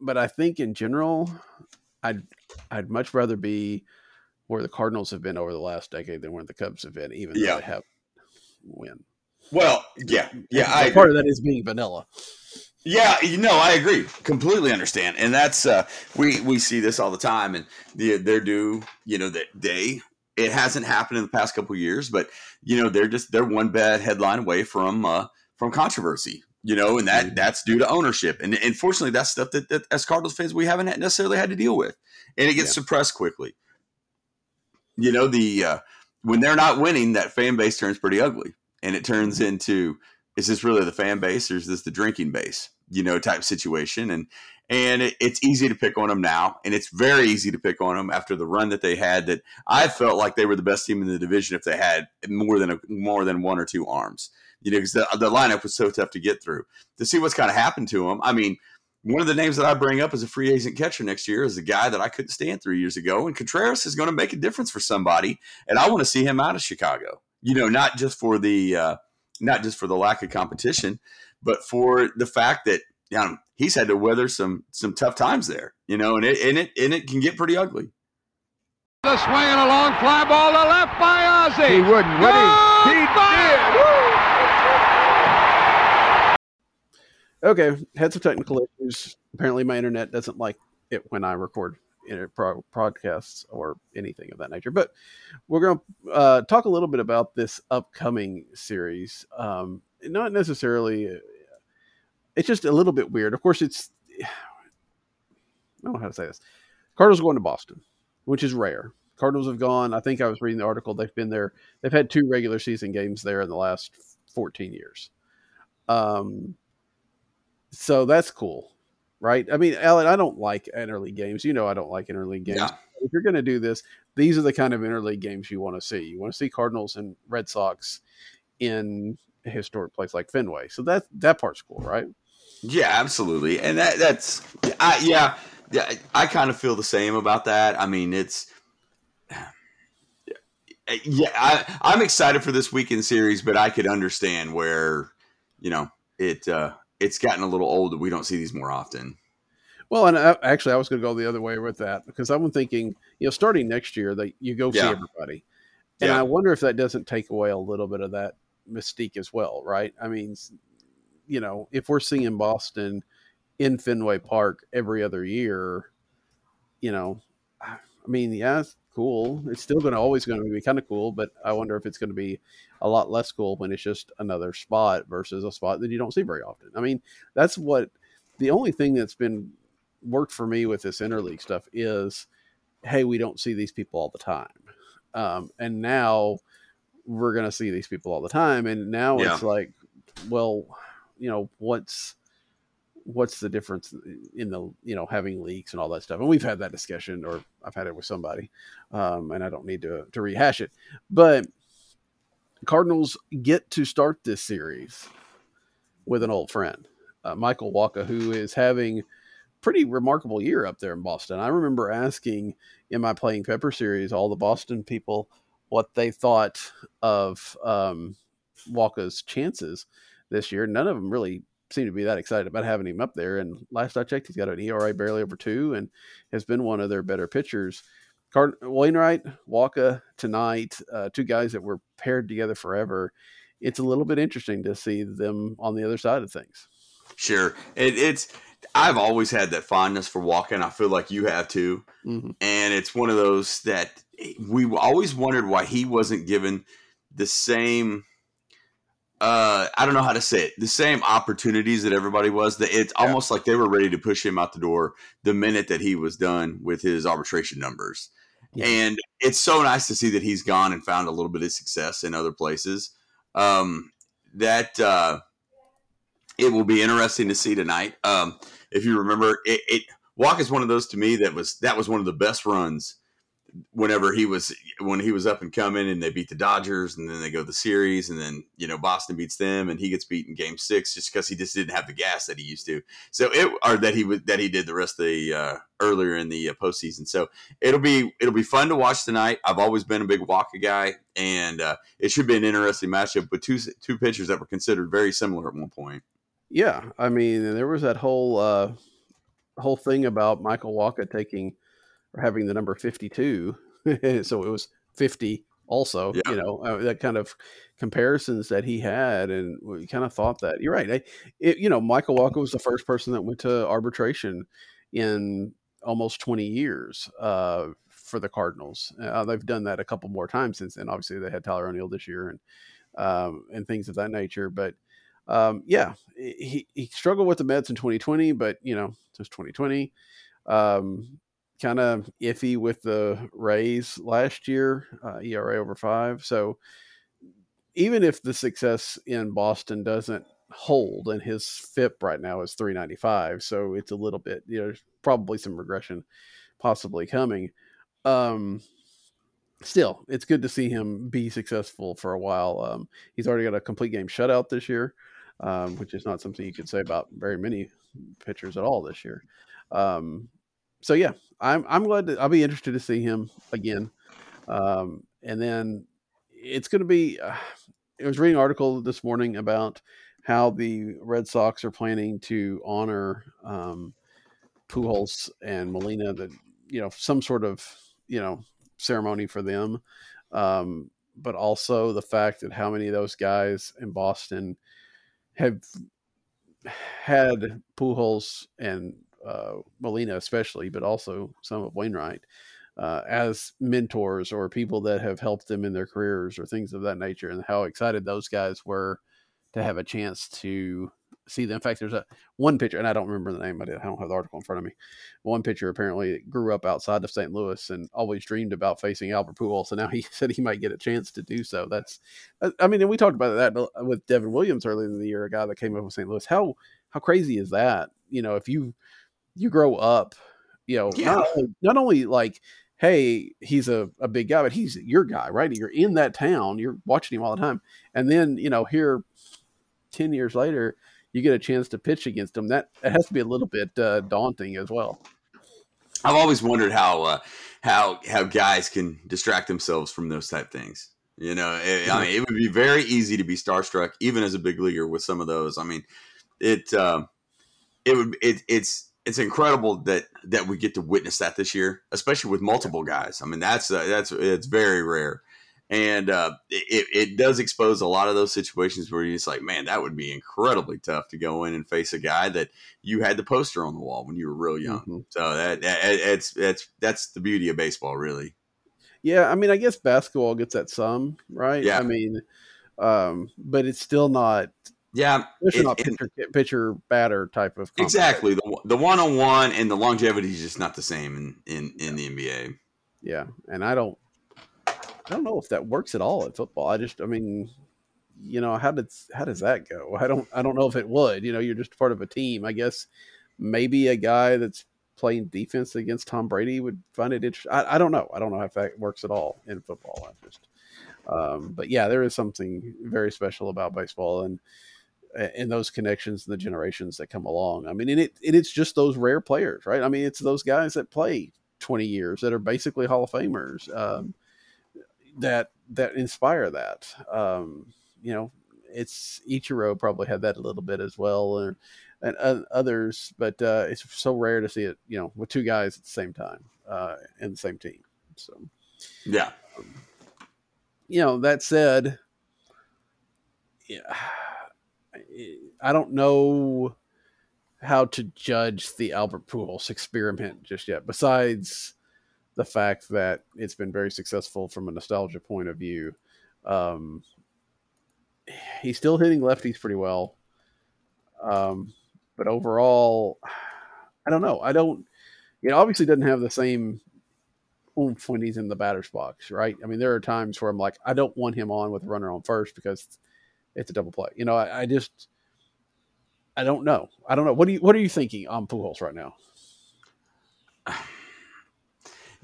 but i think in general i'd i'd much rather be where the cardinals have been over the last decade than where the cubs have been even Yeah. though they have win. Well, yeah, yeah, I part agree. of that is being vanilla Yeah, you know, I agree. Completely understand. And that's uh we we see this all the time and the, they're due, you know, that they it hasn't happened in the past couple of years, but you know, they're just they're one bad headline away from uh from controversy. You know, and that Mhm. that's due to ownership. And unfortunately that's stuff that, that as Cardinals fans we haven't necessarily had to deal with. And it gets Yeah. suppressed quickly. You know, the uh when they're not winning, that fan base turns pretty ugly. And it turns into is this really the fan base or is this the drinking base you know type situation and and it, it's easy to pick on them now and it's very easy to pick on them after the run that they had that i felt like they were the best team in the division if they had more than a, more than one or two arms you know because the, the lineup was so tough to get through to see what's kind of happened to them i mean one of the names that I bring up as a free agent catcher next year is a guy that I couldn't stand three years ago, and Contreras is going to make a difference for somebody, and I want to see him out of Chicago. You know, not just for the uh, not just for the lack of competition, but for the fact that you know, he's had to weather some some tough times there. You know, and it and it and it can get pretty ugly. The swing and a long fly ball to left by Ozzie. He wouldn't, would he? He Goodbye. Okay, had some technical issues. Apparently, my internet doesn't like it when I record inter- pro- podcasts or anything of that nature. But we're going to uh, talk a little bit about this upcoming series. Um, not necessarily, it's just a little bit weird. Of course, it's I don't know how to say this. Cardinals going to Boston, which is rare. Cardinals have gone. I think I was reading the article. They've been there. They've had two regular season games there in the last 14 years. Um, so that's cool, right? I mean, Alan, I don't like interleague games. You know, I don't like interleague games. If you're going to do this, these are the kind of interleague games you want to see. You want to see Cardinals and Red Sox in a historic place like Fenway. So that that part's cool, right? Yeah, absolutely, and that that's I, yeah, yeah. I kind of feel the same about that. I mean, it's yeah. I, I'm excited for this weekend series, but I could understand where you know it. Uh, it's gotten a little old that we don't see these more often. Well, and I, actually, I was going to go the other way with that because I'm thinking, you know, starting next year, that you go see everybody, and Yeah. I wonder if that doesn't take away a little bit of that mystique as well, right? I mean, you know, if we're seeing Boston in Fenway Park every other year, you know, I mean, yeah, it's cool. It's still going to always going to be kind of cool, but I wonder if it's going to be a lot less cool when it's just another spot versus a spot that you don't see very often. I mean, that's what the only thing that's been worked for me with this interleague stuff is hey we don't see these people all the time um, and now we're going to see these people all the time and now Yeah. it's like well you know what's what's the difference in the you know having leaks and all that stuff and we've had that discussion or i've had it with somebody um, and i don't need to, to rehash it but cardinals get to start this series with an old friend uh, Michael Wacha who is having pretty remarkable year up there in Boston. I remember asking in my playing Pepper series all the Boston people what they thought of um, Wacha's chances this year. None of them really seem to be that excited about having him up there. And last I checked, he's got an ERA barely over two and has been one of their better pitchers. Card- Wainwright, Wacha tonight, uh, two guys that were paired together forever. It's a little bit interesting to see them on the other side of things. Sure, it, it's. I've always had that fondness for Wacha. I feel like you have too. Mm-hmm. And it's one of those that we always wondered why he wasn't given the same uh, I don't know how to say it, the same opportunities that everybody was. That it's yeah. almost like they were ready to push him out the door the minute that he was done with his arbitration numbers. Yeah. And it's so nice to see that he's gone and found a little bit of success in other places. Um, that uh, it will be interesting to see tonight. Um, if you remember, it, it Walk is one of those to me that was that was one of the best runs whenever he was when he was up and coming and they beat the Dodgers and then they go the series and then you know Boston beats them and he gets beaten game six just because he just didn't have the gas that he used to. So it or that he would that he did the rest of the uh, earlier in the uh, postseason. So it'll be it'll be fun to watch tonight. I've always been a big Wacha guy and uh, it should be an interesting matchup with two two pitchers that were considered very similar at one point. Yeah I mean there was that whole uh, whole thing about Michael Wacha taking having the number 52. so it was 50 also, yeah. you know, uh, that kind of comparisons that he had. And we kind of thought that you're right. I, it, you know, Michael Wacha was the first person that went to arbitration in almost 20 years uh, for the Cardinals. Uh, they've done that a couple more times since then. Obviously, they had Tyler O'Neill this year and um, and things of that nature. But um, yeah, he, he struggled with the Mets in 2020, but you know, just 2020. Um, kind of iffy with the Rays last year, uh, ERA over five. So even if the success in Boston doesn't hold, and his FIP right now is 395, so it's a little bit, you know, probably some regression possibly coming. Um, still, it's good to see him be successful for a while. Um, he's already got a complete game shutout this year, um, which is not something you could say about very many pitchers at all this year. Um, so yeah, I'm I'm glad to, I'll be interested to see him again. Um, and then it's going to be. Uh, I was reading an article this morning about how the Red Sox are planning to honor um, Pujols and Molina. That you know some sort of you know ceremony for them, um, but also the fact that how many of those guys in Boston have had Pujols and uh, Molina especially, but also some of Wainwright uh, as mentors or people that have helped them in their careers or things of that nature, and how excited those guys were to have a chance to see them. In fact, there's a one pitcher, and I don't remember the name. I, did, I don't have the article in front of me. One pitcher apparently grew up outside of St. Louis and always dreamed about facing Albert Pujols, so now he said he might get a chance to do so. That's, I mean, and we talked about that with Devin Williams earlier in the year, a guy that came up with St. Louis. How how crazy is that? You know, if you you grow up, you know, yeah. not, only, not only like, hey, he's a, a big guy, but he's your guy, right? You're in that town, you're watching him all the time. And then, you know, here 10 years later, you get a chance to pitch against him. That it has to be a little bit uh, daunting as well. I've always wondered how uh, how how guys can distract themselves from those type things. You know, it, I mean, it would be very easy to be starstruck, even as a big leaguer, with some of those. I mean, it uh, it would it, it's it's incredible that that we get to witness that this year, especially with multiple guys. I mean, that's uh, that's it's very rare, and uh, it it does expose a lot of those situations where you're just like, man, that would be incredibly tough to go in and face a guy that you had the poster on the wall when you were real young. Mm-hmm. So that, that it's that's that's the beauty of baseball, really. Yeah, I mean, I guess basketball gets that some right. Yeah, I mean, um, but it's still not yeah, not pitcher, pitcher batter type of exactly the the one on one and the longevity is just not the same in in in the NBA. Yeah, and I don't I don't know if that works at all in football. I just I mean, you know how did how does that go? I don't I don't know if it would. You know, you're just part of a team. I guess maybe a guy that's playing defense against Tom Brady would find it interesting. I, I don't know. I don't know if that works at all in football. I just, um, but yeah, there is something very special about baseball, and and those connections and the generations that come along. I mean, and it, it it's just those rare players, right? I mean, it's those guys that play 20 years that are basically Hall of Famers um, that that inspire that. Um, you know, it's Ichiro probably had that a little bit as well, or and uh, others, but uh, it's so rare to see it, you know, with two guys at the same time uh, in the same team. So, Yeah. you know, that said, yeah, I don't know how to judge the Albert Pujols experiment just yet. Besides the fact that it's been very successful from a nostalgia point of view, um, he's still hitting lefties pretty well. Um, but overall, I don't know. I don't. It obviously doesn't have the same oomph when he's in the batter's box, right? I mean, there are times where I'm like, I don't want him on with a runner on first because it's a double play. You know, I, I just, I don't know. I don't know. What do you What are you thinking on Pujols right now?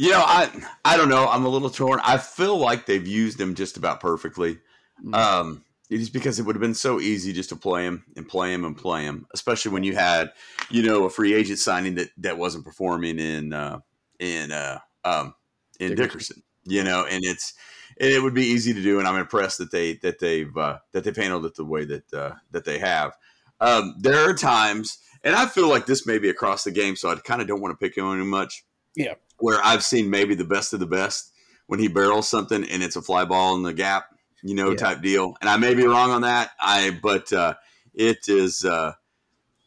You know, I I don't know. I'm a little torn. I feel like they've used him just about perfectly. Mhm. Um, it is because it would have been so easy just to play him and play him and play him, especially when you had, you know, a free agent signing that that wasn't performing in uh, in uh, um, in Dickerson. Dickerson. You know, and it's and it would be easy to do, and I'm impressed that they that they've uh, that they've handled it the way that uh, that they have. Um, there are times, and I feel like this may be across the game, so I kind of don't want to pick on him much. Yeah. where I've seen maybe the best of the best when he barrels something and it's a fly ball in the gap, you know, Yeah. type deal. And I may be wrong on that. I but uh, it is. Uh,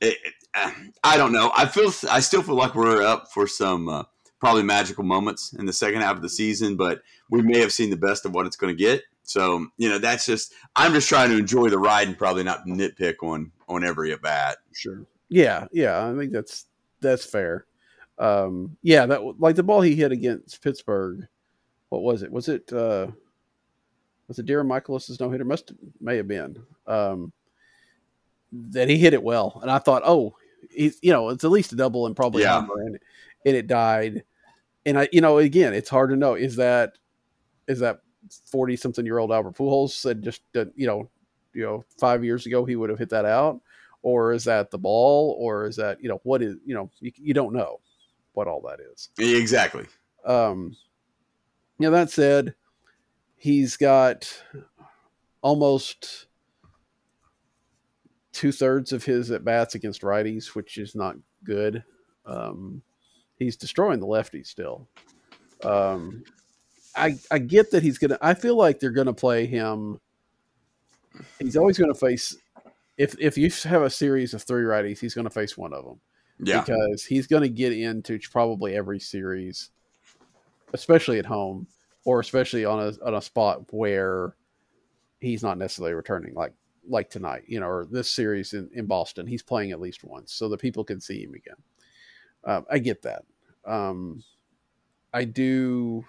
it, it- I don't know. I feel I still feel like we're up for some uh, probably magical moments in the second half of the season, but we may have seen the best of what it's going to get. So you know, that's just I'm just trying to enjoy the ride and probably not nitpick on on every at bat. Sure. Yeah, yeah. I think that's that's fair. Um, yeah, that like the ball he hit against Pittsburgh. What was it? Was it uh, was it Darren Mikolas's no hitter? Must may have been. Um, that he hit it well, and I thought, oh, he's you know it's at least a double and probably Yeah. a homer, and and it died. And I, you know, again, it's hard to know. Is that is that forty something year old Albert Pujols said just you know, you know, five years ago he would have hit that out, or is that the ball, or is that you know what is you know you, you don't know what all that is. Exactly. Um, you know, that said, he's got almost two thirds of his at bats against righties, which is not good. Um, he's destroying the lefties still. Um, I I get that he's gonna. I feel like they're gonna play him. He's always gonna face. If if you have a series of three righties, he's gonna face one of them Yeah. because he's going to get into probably every series, especially at home, or especially on a on a spot where he's not necessarily returning, like like tonight, you know, or this series in, in Boston. He's playing at least once, so that people can see him again. Um, I get that. Um, I do,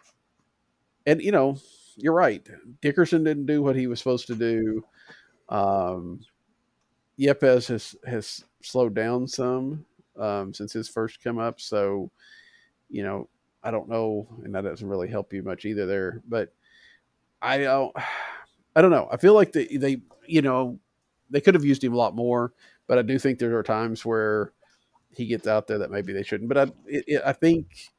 and you know, you're right. Dickerson didn't do what he was supposed to do. Um, Yepez has has slowed down some um, since his first come up. So, you know, I don't know, and that doesn't really help you much either there. But I don't, I don't know. I feel like they, they, you know, they could have used him a lot more. But I do think there are times where he gets out there that maybe they shouldn't. But I, it, it, I think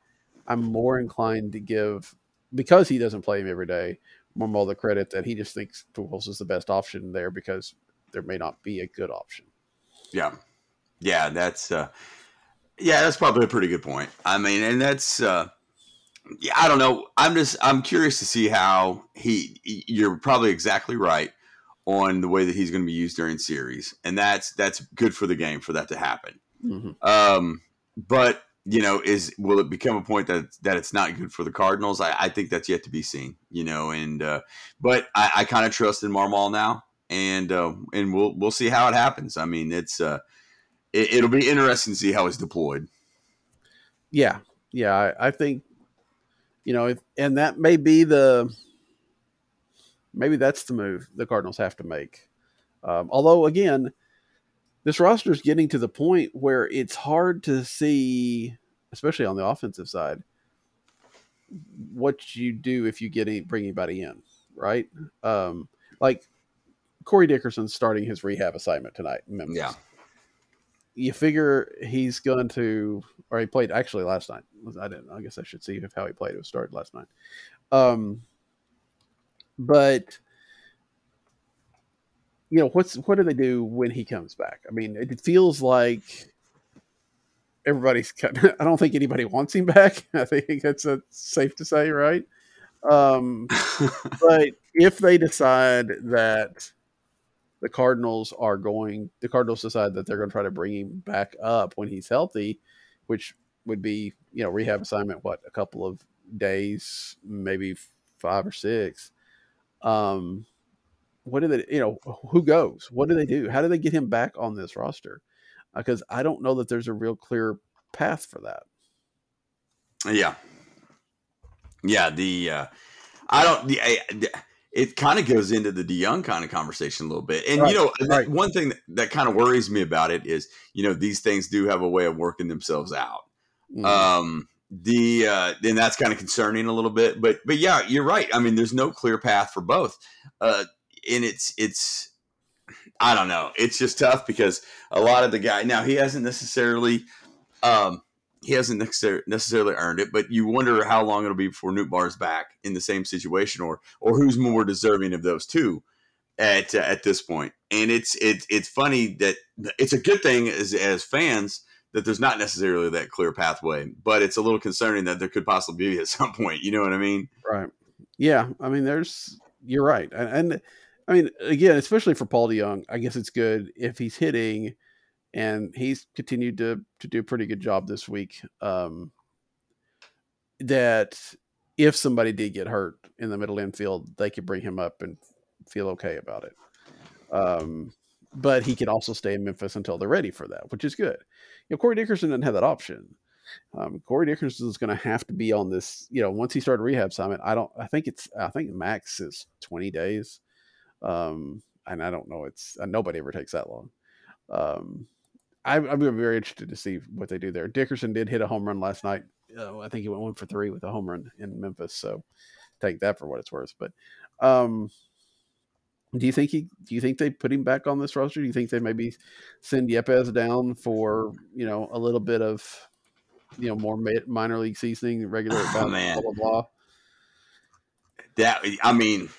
I'm more inclined to give because he doesn't play him every day. More more the credit that he just thinks Pujols is the best option there because there may not be a good option. Yeah. Yeah, that's uh yeah, that's probably a pretty good point. I mean, and that's uh yeah, I don't know. I'm just I'm curious to see how he you're probably exactly right on the way that he's going to be used during series. And that's that's good for the game for that to happen. Mm-hmm. Um but you know, is will it become a point that that it's not good for the Cardinals? I, I think that's yet to be seen. You know, and uh, but I, I kind of trust in Marmol now, and uh, and we'll we'll see how it happens. I mean, it's uh, it, it'll be interesting to see how it's deployed. Yeah, yeah, I, I think you know, if, and that may be the maybe that's the move the Cardinals have to make. Um, although, again, this roster is getting to the point where it's hard to see, especially on the offensive side, what you do if you get any, bring anybody in, right? Um, like Corey Dickerson's starting his rehab assignment tonight in Memphis. Yeah. You figure he's going to, or he played actually last night. I didn't. I guess I should see if how he played. It was started last night. Um, but you know, what's what do they do when he comes back? I mean, it feels like everybody's. I don't think anybody wants him back. I think that's a, safe to say, right? Um, but if they decide that the Cardinals are going, the Cardinals decide that they're going to try to bring him back up when he's healthy, which would be you know rehab assignment. What a couple of days, maybe five or six. Um, what do they? You know, who goes? What do they do? How do they get him back on this roster? Because uh, I don't know that there's a real clear path for that. Yeah, yeah. The uh, I don't. The, I, the it kind of goes into the DeJong kind of conversation a little bit. And, right, you know, right. one thing that, that, kind of worries me about it is, you know, these things do have a way of working themselves out. Mm. Um, the uh, and that's kind of concerning a little bit, but but yeah, you're right. I mean, there's no clear path for both, uh, and it's it's I don't know. It's just tough because a lot of the guy now he hasn't necessarily um, he hasn't necessarily earned it, but you wonder how long it'll be before Nootbaar's back in the same situation, or or who's more deserving of those two at uh, at this point. And it's it's it's funny that it's a good thing as as fans that there's not necessarily that clear pathway, but it's a little concerning that there could possibly be at some point. You know what I mean? Right. Yeah. I mean, there's you're right, and, and I mean, again, especially for Paul DeJong, I guess it's good if he's hitting and he's continued to to do a pretty good job this week. Um, that if somebody did get hurt in the middle infield, they could bring him up and feel okay about it. Um, but he can also stay in Memphis until they're ready for that, which is good. You know, Corey Dickerson doesn't have that option. Um, Corey Dickerson is going to have to be on this. You know, once he started rehab summit, I don't. I think it's. I think max is twenty days, um, and I don't know. It's uh, nobody ever takes that long. Um, I, I'm very interested to see what they do there. Dickerson did hit a home run last night. Uh, I think he went one for three with a home run in Memphis. So take that for what it's worth. But um, do you think he? Do you think they put him back on this roster? Do you think they maybe send Yepez down for you know a little bit of you know more minor league seasoning, regular oh, man. blah blah blah? That I mean,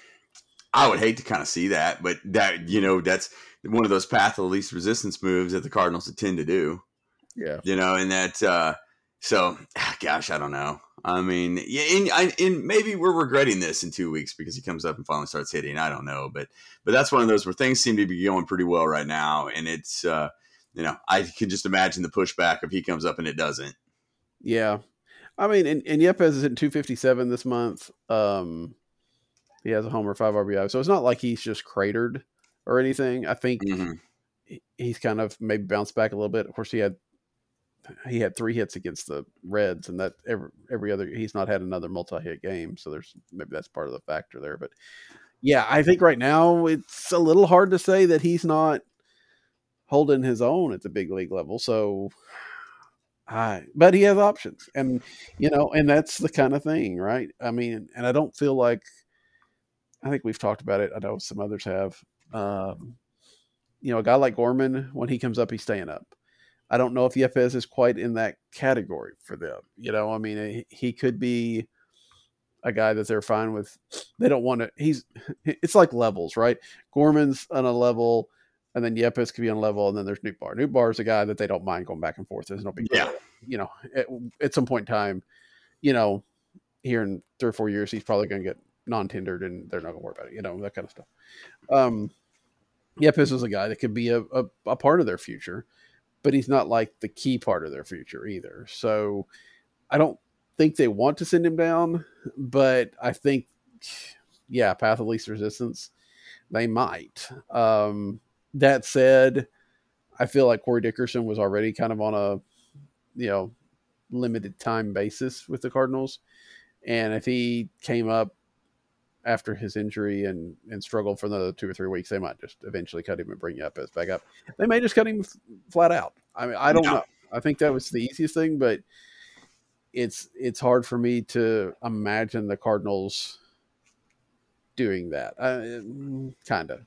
I would hate to kind of see that, but that you know that's one of those path of least resistance moves that the Cardinals tend to do. Yeah, you know, and that uh, so gosh, I don't know. I mean, yeah, and, and maybe we're regretting this in two weeks because he comes up and finally starts hitting. I don't know, but but that's one of those where things seem to be going pretty well right now, and it's uh, you know I can just imagine the pushback if he comes up and it doesn't. Yeah, I mean, and, and Yepez is at two fifty seven this month. Um, he has a homer, five RBI, so it's not like he's just cratered or anything. I think mm-hmm. he's kind of maybe bounced back a little bit. Of course, he had he had three hits against the Reds, and that every every other he's not had another multi hit game. So there's maybe that's part of the factor there. But yeah, I think right now it's a little hard to say that he's not holding his own at the big league level. So I, but he has options, and you know, and that's the kind of thing, right? I mean, and I don't feel like I think we've talked about it. I know some others have. Um, you know, a guy like Gorman, when he comes up, he's staying up. I don't know if Yepez is quite in that category for them. You know, I mean, he could be a guy that they're fine with. They don't want to. He's. It's like levels, right? Gorman's on a level, and then Yepez could be on a level, and then there's Nootbaar. Nootbaar is a guy that they don't mind going back and forth. There's no big yeah. You know, at, at some point in time, you know, here in three or four years, he's probably going to get non-tendered, and they're not to worry about it. You know, that kind of stuff. Um, this is a guy that could be a, a, a part of their future, but he's not like the key part of their future either. So I don't think they want to send him down, but I think, yeah, path of least resistance, they might. Um, that said, I feel like Corey Dickerson was already kind of on a, you know, limited time basis with the Cardinals. And if he came up after his injury and and struggled for another two or three weeks, they might just eventually cut him and bring back up. They may just cut him flat out. I mean, I don't know. I think that was the easiest thing, but it's it's hard for me to imagine the Cardinals doing that. Uh, kind of.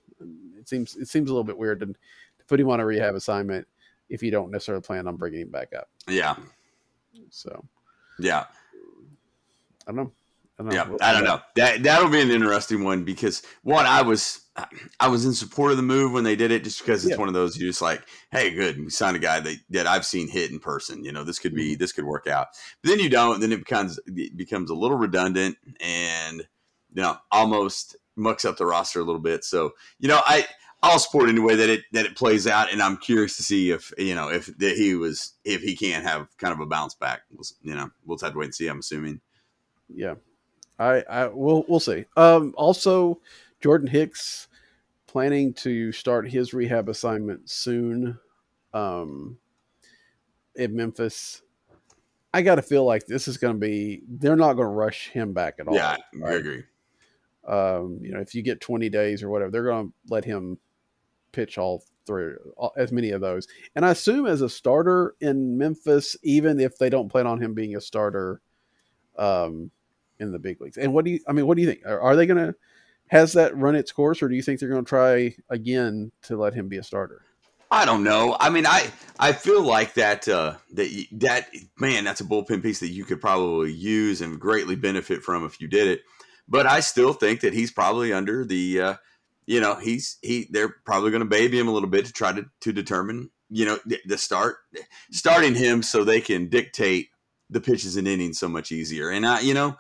It seems it seems a little bit weird to, to put him on a rehab assignment if you don't necessarily plan on bringing him back up. Yeah. So. Yeah. I don't know. I don't yeah, I don't know. That that'll be an interesting one because one, I was I was in support of the move when they did it, just because it's Yeah. one of those you just like, hey, good, we signed a guy that, that I've seen hit in person. You know, this could be mm-hmm. this could work out. But then you don't, then it becomes it becomes a little redundant and you know almost mucks up the roster a little bit. So you know, I I'll support anyway that it that it plays out, and I'm curious to see if you know if that he was if he can have kind of a bounce back. We'll, you know, we'll just have to wait and see. I'm assuming. Yeah, I, I we'll we'll see. Um, also, Jordan Hicks planning to start his rehab assignment soon. Um, in Memphis, I got to feel like this is going to be. They're not going to rush him back at all. yeah, I right? agree. Um, you know, if you get twenty days or whatever, they're going to let him pitch all through all, as many of those. And I assume as a starter in Memphis, even if they don't plan on him being a starter, um, in the big leagues. And what do you? I mean, what do you think? Are, are they going to? Has that run its course, or do you think they're going to try again to let him be a starter? I don't know. I mean, I I feel like that uh, that that man, that's a bullpen piece that you could probably use and greatly benefit from if you did it. But I still think that he's probably under the, uh, you know, he's he. They're probably going to baby him a little bit to try to to determine, you know, the, the start starting him so they can dictate the pitches and innings so much easier. And I, you know,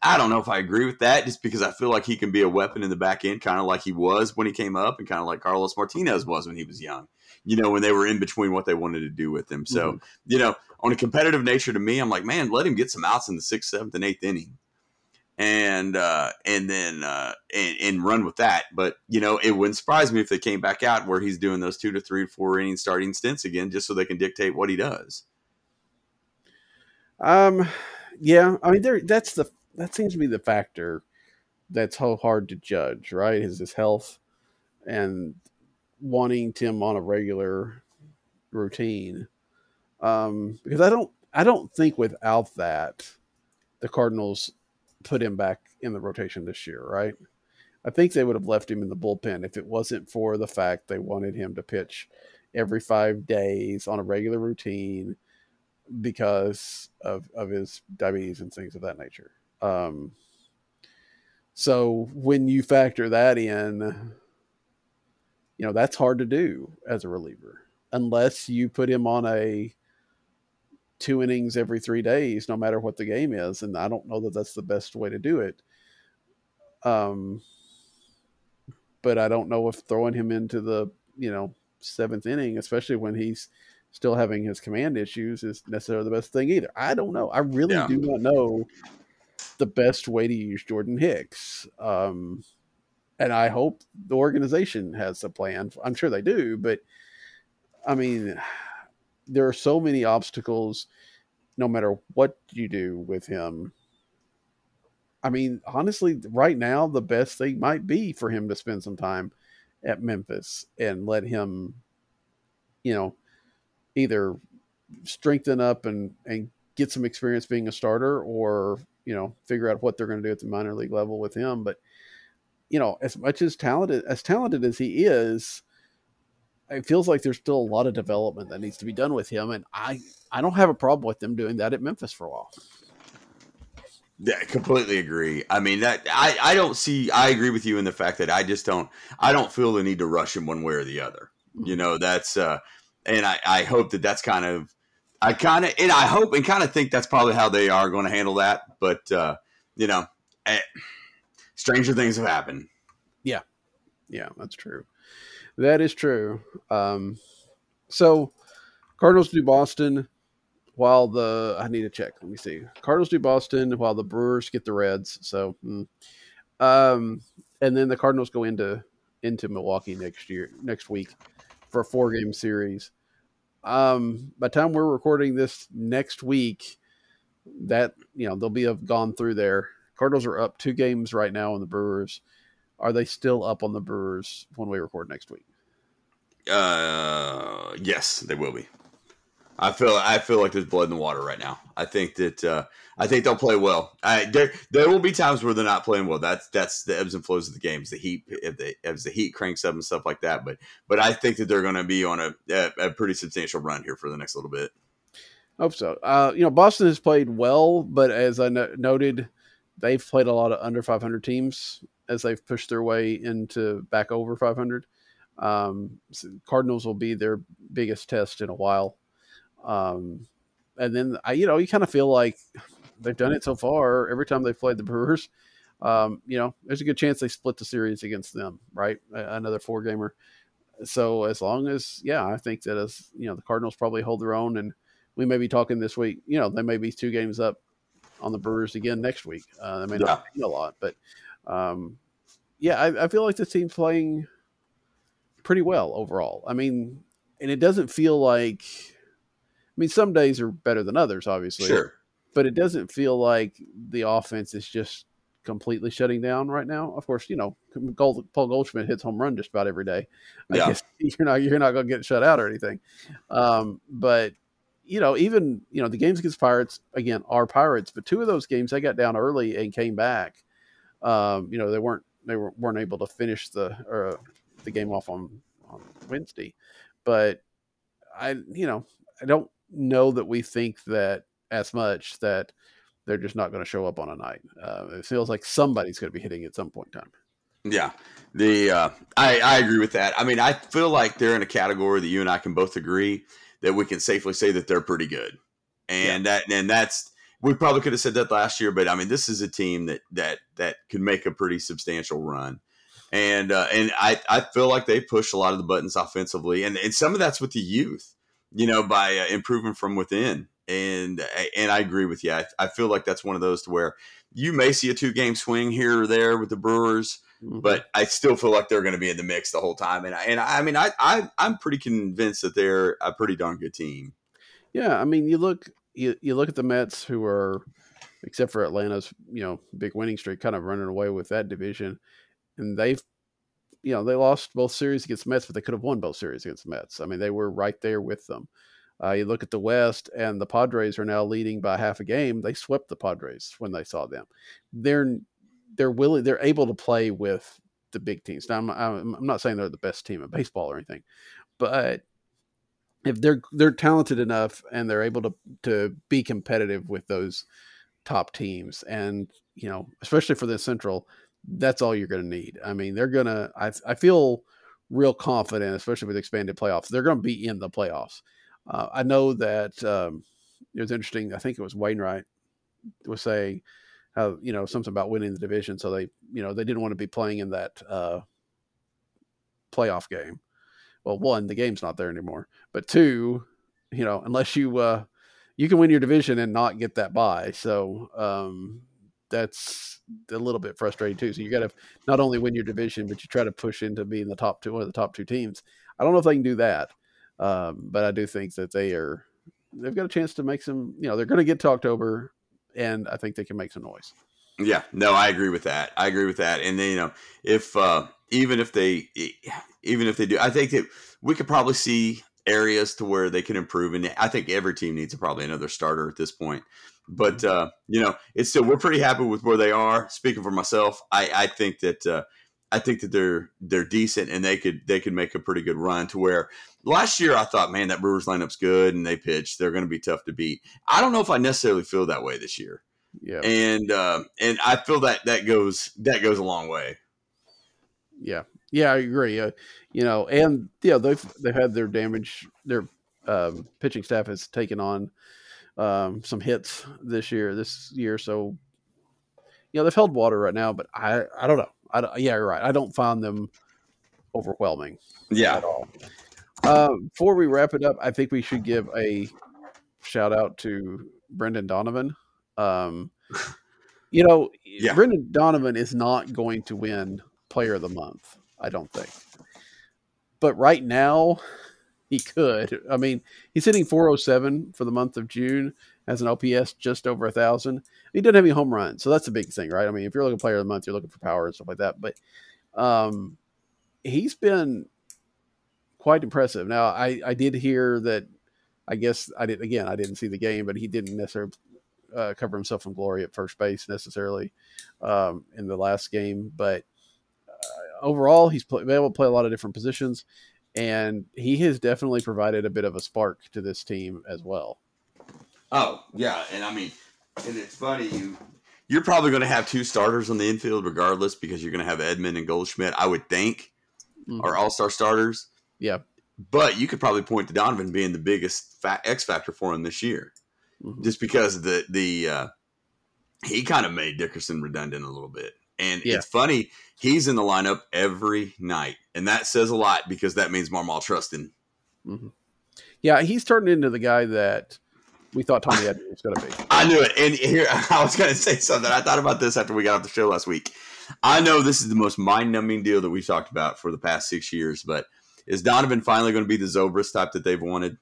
I don't know if I agree with that, just because I feel like he can be a weapon in the back end, kind of like he was when he came up, and kind of like Carlos Martinez was when he was young. You know, when they were in between what they wanted to do with him. So, you know, on a competitive nature to me, I'm like, man, let him get some outs in the sixth, seventh, and eighth inning, and uh, and then uh, and, and run with that. But you know, it wouldn't surprise me if they came back out where he's doing those two to three, four inning starting stints again, just so they can dictate what he does. Um, yeah, I mean, there. That's the that seems to be the factor that's so hard to judge, right? Is his health and wanting Tim on a regular routine. Um, because I don't, I don't think without that, the Cardinals put him back in the rotation this year, right? I think they would have left him in the bullpen if it wasn't for the fact they wanted him to pitch every five days on a regular routine because of of his diabetes and things of that nature. Um, so when you factor that in, you know that's hard to do as a reliever unless you put him on a two innings every three days, no matter what the game is. And I don't know that that's the best way to do it. Um, but I don't know if throwing him into the you know seventh inning, especially when he's still having his command issues, is necessarily the best thing either. I don't know. I really Yeah. do not know the best way to use Jordan Hicks. Um, and I hope the organization has a plan. I'm sure they do, but I mean, there are so many obstacles no matter what you do with him. I mean, honestly, right now, the best thing might be for him to spend some time at Memphis and let him, you know, either strengthen up and, and get some experience being a starter or, you know, figure out what they're going to do at the minor league level with him. But, you know, as much as talented as talented as he is, it feels like there's still a lot of development that needs to be done with him. And I, I don't have a problem with them doing that at Memphis for a while. Yeah, completely agree. I mean that I, I don't see I agree with you in the fact that I just don't I don't feel the need to rush him one way or the other. You know, that's uh and I, I hope that that's kind of I kind of and I hope and kind of think that's probably how they are going to handle that, but uh you know, eh, stranger things have happened. Yeah, yeah, that's true. That is true. Um, so Cardinals do Boston while the I need to check. Let me see. Cardinals do Boston while the Brewers get the Reds. So, mm. um, and then the Cardinals go into into Milwaukee next year next week for a four game series. Um, by the time we're recording this next week, that you know they'll be have gone through there. Cardinals are up two games right now on the Brewers. Are they still up on the Brewers when we record next week? Uh, yes, they will be. I feel I feel like there's blood in the water right now. I think that uh, I think they'll play well. I, there there will be times where they're not playing well. That's that's the ebbs and flows of the games. The heat if the as the heat cranks up and stuff like that. But but I think that they're going to be on a, a a pretty substantial run here for the next little bit. Hope so. Uh, you know, Boston has played well, but as I no- noted, they've played a lot of under 500 teams as they've pushed their way into back over 500. Um, so Cardinals will be their biggest test in a while. Um, and then I, you know, you kind of feel like they've done it so far. Every time they've played the Brewers, um, you know, there's a good chance they split the series against them, right? Another four gamer. So as long as, yeah, I think that as you know, the Cardinals probably hold their own, and we may be talking this week. You know, they may be two games up on the Brewers again next week. Uh, they may not yeah. a lot, but um, yeah, I, I feel like the team's playing pretty well overall. I mean, and it doesn't feel like. I mean, some days are better than others, obviously. Sure. But it doesn't feel like the offense is just completely shutting down right now. Of course, you know, Gold, Paul Goldschmidt hits home run just about every day. I yeah. guess you're not you're not going to get shut out or anything. Um, but you know, even you know the games against Pirates again are Pirates, but two of those games they got down early and came back. Um, you know, they weren't they were, weren't able to finish the or, uh, the game off on on Wednesday, but I you know I don't know that we think that as much that they're just not going to show up on a night. Uh, it feels like somebody's going to be hitting at some point in time. Yeah, the uh, I I agree with that. I mean, I feel like they're in a category that you and I can both agree that we can safely say that they're pretty good, and yeah. that and that's we probably could have said that last year, but I mean, this is a team that that that could make a pretty substantial run. And uh, and I, I feel like they push a lot of the buttons offensively, and, and some of that's with the youth, you know, by uh, improving from within and and I agree with you. I, I, feel like that's one of those to where you may see a two game swing here or there with the Brewers, mm-hmm. but I still feel like they're going to be in the mix the whole time. And I, and I mean, I, I I'm pretty convinced that they're a pretty darn good team. Yeah, I mean, you look you you look at the Mets who are, except for Atlanta's you know big winning streak, kind of running away with that division, and they've you know they lost both series against Mets, but they could have won both series against Mets. I mean, they were right there with them. Uh, you look at the West, and the Padres are now leading by half a game. They swept the Padres when they saw them. They're they're willing. They're able to play with the big teams. Now, I'm, I'm not saying they're the best team in baseball or anything, but if they're they're talented enough and they're able to to be competitive with those top teams, and you know, especially for the Central, that's all you're going to need. I mean, they're gonna. I I feel real confident, especially with expanded playoffs. They're going to be in the playoffs. Uh, I know that um, it was interesting. I think it was Wainwright was saying how you know something about winning the division, so they you know they didn't want to be playing in that uh, playoff game. Well, one, the game's not there anymore, but two, you know, unless you uh, you can win your division and not get that bye, so um, that's a little bit frustrating too. So you got to not only win your division, but you try to push into being the top two, one of the top two teams. I don't know if they can do that. Um, but I do think that they are they've got a chance to make some. You know, they're going to get to October, and I think they can make some noise. Yeah, no, I agree with that. I agree with that. And then you know, if uh, even if they even if they do, I think that we could probably see areas to where they can improve. And I think every team needs probably another starter at this point. But uh, you know, it's still we're pretty happy with where they are. Speaking for myself, I, I think that uh, I think that they're they're decent and they could they could make a pretty good run to where last year I thought, man, that Brewers lineup's good and they pitch. They're going to be tough to beat. I don't know if I necessarily feel that way this year. Yeah, and uh, and I feel that that goes that goes a long way. Yeah, yeah, I agree. Uh, you know, and yeah, they've they've had their damage. Their um, pitching staff has taken on um, some hits this year. This year, so you know they've held water right now. But I I don't know. I yeah, you're right. I don't find them overwhelming. Yeah. At all. Uh, before we wrap it up, I think we should give a shout out to Brendan Donovan. Um, you know, yeah. Brendan Donovan is not going to win Player of the Month. I don't think. But right now, he could. I mean, he's hitting 407 for the month of June, has an OPS just over a thousand. He didn't have any home runs, so that's a big thing, right? I mean, if you're looking player of the month, you're looking for power and stuff like that. But um, he's been quite impressive. Now, I I did hear that. I guess I did again. I didn't see the game, but he didn't necessarily uh, cover himself in glory at first base necessarily um, in the last game. But uh, overall, he's play, been able to play a lot of different positions, and he has definitely provided a bit of a spark to this team as well. Oh yeah, and I mean, and it's funny you you're probably going to have two starters on the infield regardless because you're going to have Edman and Goldschmidt, I would think, Mhm. are all star starters. Yeah. But you could probably point to Donovan being the biggest fa- X factor for him this year, Mhm. just because the the uh, he kind of made Dickerson redundant a little bit. And Yeah. it's funny, he's in the lineup every night, and that says a lot because that means Marmol trusting. Mm-hmm. Yeah, he's turned into the guy that we thought Tommy Edman was going to be. I knew it. And here, I was going to say something. I thought about this after we got off the show last week. I know this is the most mind numbing deal that we've talked about for the past six years, but is Donovan finally going to be the Zobrist type that they've wanted?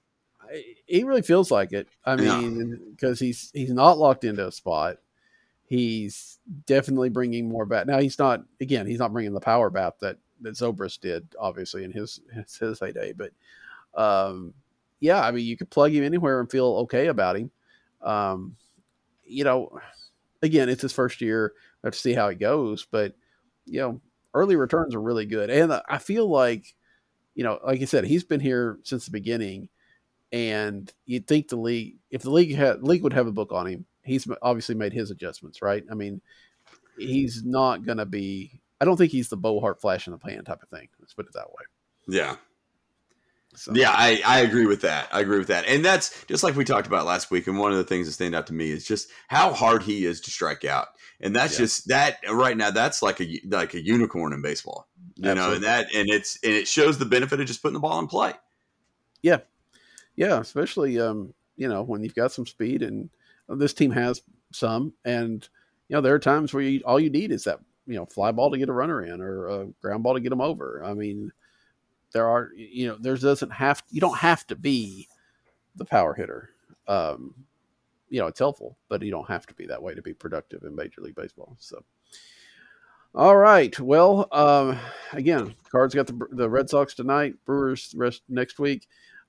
He really feels like it. I mean, because he's he's not locked into a spot. He's definitely bringing more bat. Now he's not. Again, he's not bringing the power bat that that Zobrist did, obviously in his his, his heyday. But um, yeah, I mean, you could plug him anywhere and feel okay about him. Um, you know, again, it's his first year. We have to see how it goes, but you know, early returns are really good, and I feel like, you know, like I said, he's been here since the beginning, and you'd think the league, if the league had league would have a book on him, he's obviously made his adjustments, right? I mean, he's not going to be. I don't think he's the Bo Hart flash in the pan type of thing. Let's put it that way. Yeah. So, Yeah, I, I agree with that. I agree with that. And that's just like we talked about last week. And one of the things that stand out to me is just how hard he is to strike out. And that's Yeah. just that right now. That's like a like a unicorn in baseball, you know. And that and it's and it shows the benefit of just putting the ball in play. Yeah. Yeah, especially um, you know when you've got some speed, and this team has some, and you know there are times where you, all you need is that you know fly ball to get a runner in or a ground ball to get them over. I mean, there are you know there doesn't have you don't have to be the power hitter. Um, you know it's helpful, but you don't have to be that way to be productive in Major League Baseball. So. All right. Well, um, again, Cards got the the Red Sox tonight. Brewers rest next week.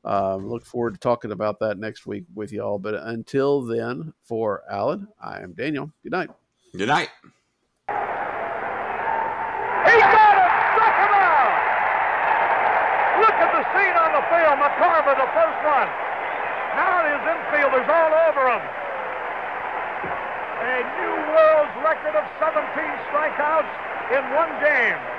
Um, look forward to talking about that next week with y'all. But until then, for Alan, I am Daniel. Good night. Good night. He got him! Struck him out! Look at the scene on the field. McCarver, the first one. Now his infielders all over him. A new world's record of 17 strikeouts in one game.